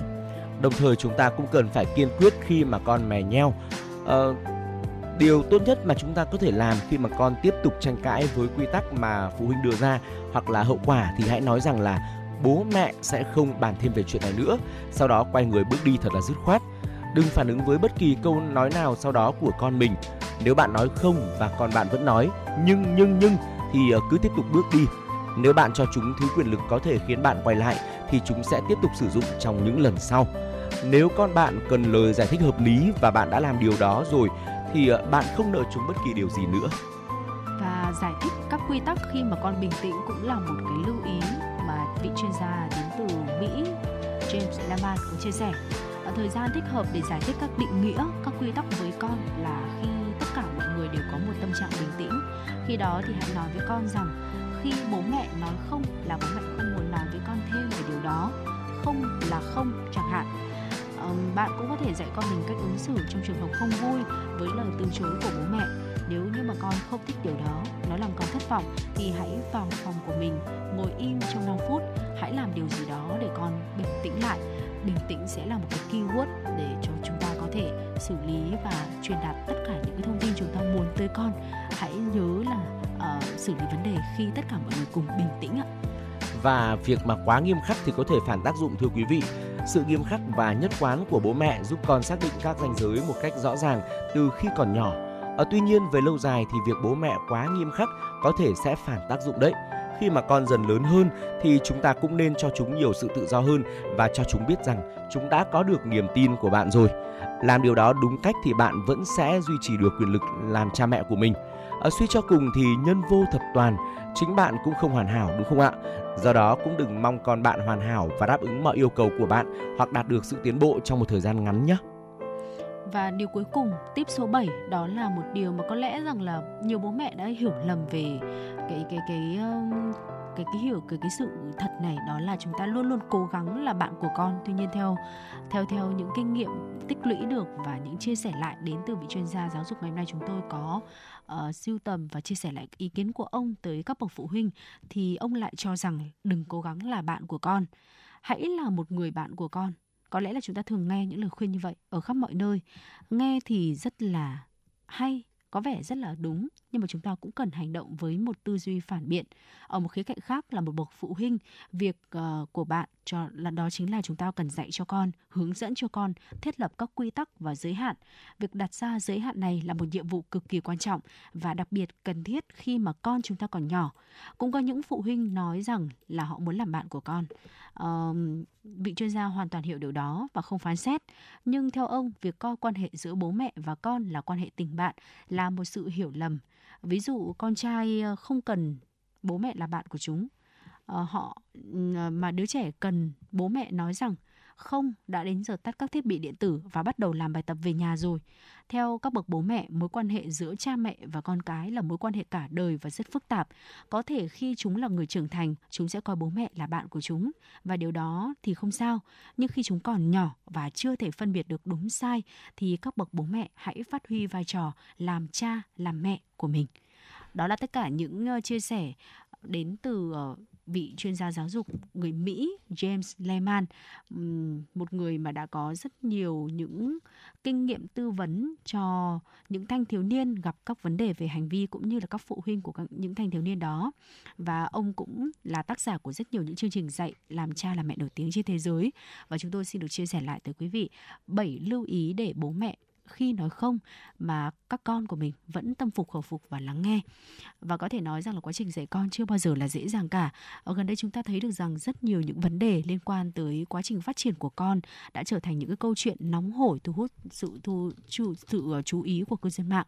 Đồng thời chúng ta cũng cần phải kiên quyết khi mà con mè nheo. Ờ, điều tốt nhất mà chúng ta có thể làm khi mà con tiếp tục tranh cãi với quy tắc mà phụ huynh đưa ra hoặc là hậu quả thì hãy nói rằng là bố mẹ sẽ không bàn thêm về chuyện này nữa. Sau đó quay người bước đi thật là dứt khoát đừng phản ứng với bất kỳ câu nói nào sau đó của con mình. Nếu bạn nói không và con bạn vẫn nói, nhưng nhưng nhưng, thì ờ, cứ tiếp tục bước đi. Nếu bạn cho chúng thứ quyền lực có thể khiến bạn quay lại, thì chúng sẽ tiếp tục sử dụng trong những lần sau. Nếu con bạn cần lời giải thích hợp lý và bạn đã làm điều đó rồi, thì ờ, bạn không nợ chúng bất kỳ điều gì nữa. Và giải thích các quy tắc khi mà con bình tĩnh cũng là một cái lưu ý mà vị chuyên gia đến từ Mỹ, James Laman có chia sẻ thời gian thích hợp để giải thích các định nghĩa, các quy tắc với con là khi tất cả mọi người đều có một tâm trạng bình tĩnh. Khi đó thì hãy nói với con rằng, khi bố mẹ nói không là bố mẹ không muốn nói với con thêm về điều đó. Không là không, chẳng hạn. Bạn cũng có thể dạy con mình cách ứng xử trong trường hợp không vui với lời từ chối của bố mẹ. Nếu như mà con không thích điều đó, nó làm con thất vọng thì hãy vào phòng của mình, ngồi im trong 5 phút, hãy làm điều gì đó để con bình tĩnh lại bình tĩnh sẽ là một cái keyword để cho chúng ta có thể xử lý và truyền đạt tất cả những cái thông tin chúng ta muốn tới con hãy nhớ là uh, xử lý vấn đề khi tất cả mọi người cùng bình tĩnh ạ và việc mà quá nghiêm khắc thì có thể phản tác dụng thưa quý vị. Sự nghiêm khắc và nhất quán của bố mẹ giúp con xác định các ranh giới một cách rõ ràng từ khi còn nhỏ. À, tuy nhiên về lâu dài thì việc bố mẹ quá nghiêm khắc có thể sẽ phản tác dụng đấy. Khi mà con dần lớn hơn thì chúng ta cũng nên cho chúng nhiều sự tự do hơn và cho chúng biết rằng chúng đã có được niềm tin của bạn rồi. Làm điều đó đúng cách thì bạn vẫn sẽ duy trì được quyền lực làm cha mẹ của mình. À, suy cho cùng thì nhân vô thập toàn, chính bạn cũng không hoàn hảo đúng không ạ? Do đó cũng đừng mong con bạn hoàn hảo và đáp ứng mọi yêu cầu của bạn hoặc đạt được sự tiến bộ trong một thời gian ngắn nhé. Và điều cuối cùng, tip số 7 đó là một điều mà có lẽ rằng là nhiều bố mẹ đã hiểu lầm về cái cái cái cái cái hiểu cái cái sự thật này đó là chúng ta luôn luôn cố gắng là bạn của con. Tuy nhiên theo theo theo những kinh nghiệm tích lũy được và những chia sẻ lại đến từ vị chuyên gia giáo dục ngày hôm nay chúng tôi có ờ, uh, siêu tầm và chia sẻ lại ý kiến của ông tới các bậc phụ huynh thì ông lại cho rằng đừng cố gắng là bạn của con. Hãy là một người bạn của con có lẽ là chúng ta thường nghe những lời khuyên như vậy ở khắp mọi nơi. Nghe thì rất là hay có vẻ rất là đúng nhưng mà chúng ta cũng cần hành động với một tư duy phản biện. Ở một khía cạnh khác là một bậc phụ huynh việc uh, của bạn cho là đó chính là chúng ta cần dạy cho con hướng dẫn cho con thiết lập các quy tắc và giới hạn. Việc đặt ra giới hạn này là một nhiệm vụ cực kỳ quan trọng và đặc biệt cần thiết khi mà con chúng ta còn nhỏ. Cũng có những phụ huynh nói rằng là họ muốn làm bạn của con. Uh, vị chuyên gia hoàn toàn hiểu điều đó và không phán xét. Nhưng theo ông việc coi quan hệ giữa bố mẹ và con là quan hệ tình bạn là là một sự hiểu lầm. Ví dụ, con trai ờ, không cần bố mẹ là bạn của chúng. Ờ, họ ừ, ờ, mà đứa trẻ cần bố mẹ nói rằng không đã đến giờ tắt các thiết bị điện tử và bắt đầu làm bài tập về nhà rồi theo các bậc bố mẹ, mối quan hệ giữa cha mẹ và con cái là mối quan hệ cả đời và rất phức tạp. Có thể khi chúng là người trưởng thành, chúng sẽ coi bố mẹ là bạn của chúng và điều đó thì không sao. Nhưng khi chúng còn nhỏ và chưa thể phân biệt được đúng sai thì các bậc bố mẹ hãy phát huy vai trò làm cha, làm mẹ của mình. Đó là tất cả những ờ, chia sẻ đến từ ờ, vị chuyên gia giáo dục người Mỹ James Lehman, một người mà đã có rất nhiều những kinh nghiệm tư vấn cho những thanh thiếu niên gặp các vấn đề về hành vi cũng như là các phụ huynh của các, những thanh thiếu niên đó. Và ông cũng là tác giả của rất nhiều những chương trình dạy làm cha làm mẹ nổi tiếng trên thế giới. Và chúng tôi xin được chia sẻ lại tới quý vị bảy lưu ý để bố mẹ khi nói không mà các con của mình vẫn tâm phục khẩu phục và lắng nghe. Và có thể nói rằng là quá trình dạy con chưa bao giờ là dễ dàng cả. Ở gần đây chúng ta thấy được rằng rất nhiều những vấn đề liên quan tới quá trình phát triển của con đã trở thành những cái câu chuyện nóng hổi thu hút sự thu chú, sự ờ, chú ý của cư dân mạng.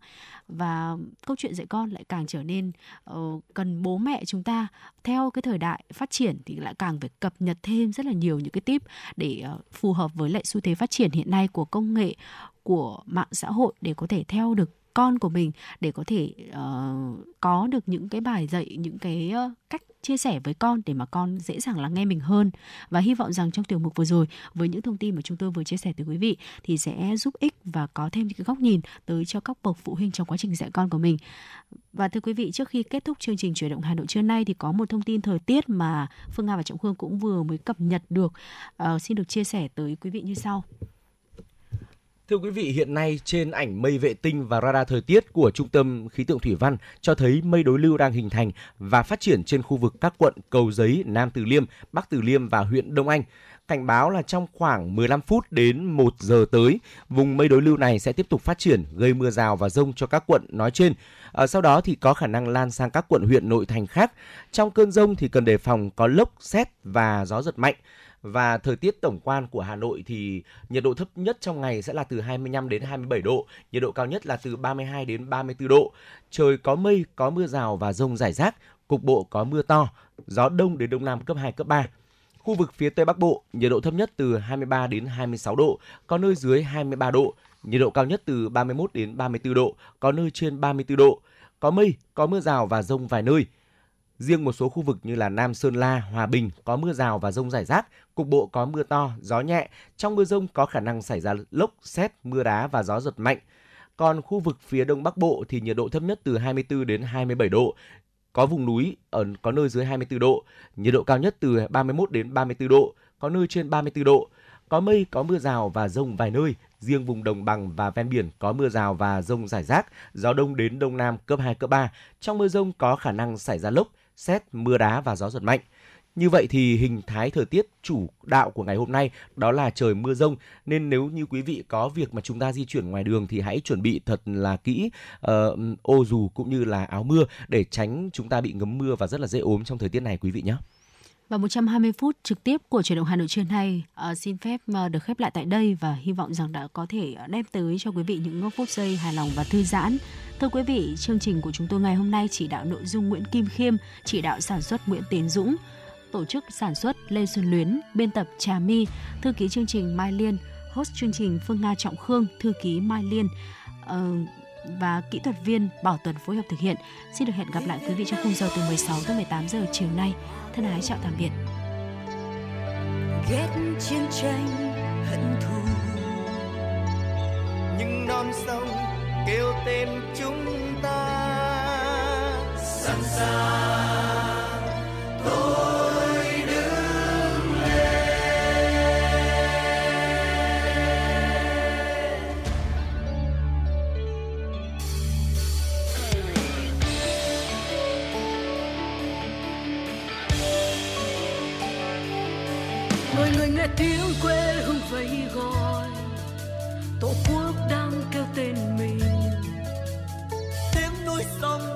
Và câu chuyện dạy con lại càng trở nên uh, cần bố mẹ chúng ta theo cái thời đại phát triển thì lại càng phải cập nhật thêm rất là nhiều những cái tip để uh, phù hợp với lại xu thế phát triển hiện nay của công nghệ của mạng xã hội để có thể theo được con của mình để có thể uh, có được những cái bài dạy những cái uh, cách chia sẻ với con để mà con dễ dàng lắng nghe mình hơn và hy vọng rằng trong tiểu mục vừa rồi với những thông tin mà chúng tôi vừa chia sẻ tới quý vị thì sẽ giúp ích và có thêm những cái góc nhìn tới cho các bậc phụ huynh trong quá trình dạy con của mình và thưa quý vị trước khi kết thúc chương trình chuyển động Hà Nội trưa nay thì có một thông tin thời tiết mà Phương Nga và Trọng Khương cũng vừa mới cập nhật được uh, xin được chia sẻ tới quý vị như sau. Thưa quý vị, hiện nay trên ảnh mây vệ tinh và radar thời tiết của Trung tâm Khí tượng Thủy văn cho thấy mây đối lưu đang hình thành và phát triển trên khu vực các quận Cầu Giấy, Nam Từ Liêm, Bắc Từ Liêm và huyện Đông Anh. Cảnh báo là trong khoảng 15 phút đến 1 giờ tới, vùng mây đối lưu này sẽ tiếp tục phát triển, gây mưa rào và rông cho các quận nói trên. À, sau đó thì có khả năng lan sang các quận huyện nội thành khác. Trong cơn rông thì cần đề phòng có lốc, xét và gió giật mạnh. Và thời tiết tổng quan của Hà Nội thì nhiệt độ thấp nhất trong ngày sẽ là từ 25 đến 27 độ, nhiệt độ cao nhất là từ 32 đến 34 độ. Trời có mây, có mưa rào và rông rải rác, cục bộ có mưa to, gió đông đến đông nam cấp 2 cấp 3. Khu vực phía Tây Bắc Bộ, nhiệt độ thấp nhất từ 23 đến 26 độ, có nơi dưới 23 độ, nhiệt độ cao nhất từ 31 đến 34 độ, có nơi trên 34 độ. Có mây, có mưa rào và rông vài nơi. Riêng một số khu vực như là Nam Sơn La, Hòa Bình có mưa rào và rông rải rác, cục bộ có mưa to, gió nhẹ. Trong mưa rông có khả năng xảy ra lốc, xét, mưa đá và gió giật mạnh. Còn khu vực phía Đông Bắc Bộ thì nhiệt độ thấp nhất từ 24 đến 27 độ, có vùng núi ở có nơi dưới 24 độ, nhiệt độ cao nhất từ 31 đến 34 độ, có nơi trên 34 độ. Có mây, có mưa rào và rông vài nơi, riêng vùng đồng bằng và ven biển có mưa rào và rông rải rác, gió đông đến đông nam cấp 2 cấp 3. Trong mưa rông có khả năng xảy ra lốc, xét, mưa đá và gió giật mạnh. Như vậy thì hình thái thời tiết chủ đạo của ngày hôm nay đó là trời mưa rông nên nếu như quý vị có việc mà chúng ta di chuyển ngoài đường thì hãy chuẩn bị thật là kỹ uh, ô dù cũng như là áo mưa để tránh chúng ta bị ngấm mưa và rất là dễ ốm trong thời tiết này quý vị nhé. Và 120 phút trực tiếp của chuyển động Hà Nội trưa nay uh, xin phép uh, được khép lại tại đây và hy vọng rằng đã có thể ờ, đem tới cho quý vị những phút giây hài lòng và thư giãn. Thưa quý vị, chương trình của chúng tôi ngày hôm nay chỉ đạo nội dung Nguyễn Kim Khiêm, chỉ đạo sản xuất Nguyễn Tiến Dũng, tổ chức sản xuất Lê Xuân Luyến, biên tập Trà My, thư ký chương trình Mai Liên, host chương trình Phương Nga Trọng Khương, thư ký Mai Liên. Uh, và kỹ thuật viên Bảo Tuần phối hợp thực hiện. Xin được hẹn gặp lại quý vị trong khung giờ từ 16 tới 18 giờ chiều nay. Thân ái chào tạm biệt. ghét chiến tranh, hận thù. Nhưng non sông kêu tên chúng ta. Sẵn sàng tôi tiếng quê hương vẫy gọi. Tổ quốc đang kêu tên mình. Tiếng núi sông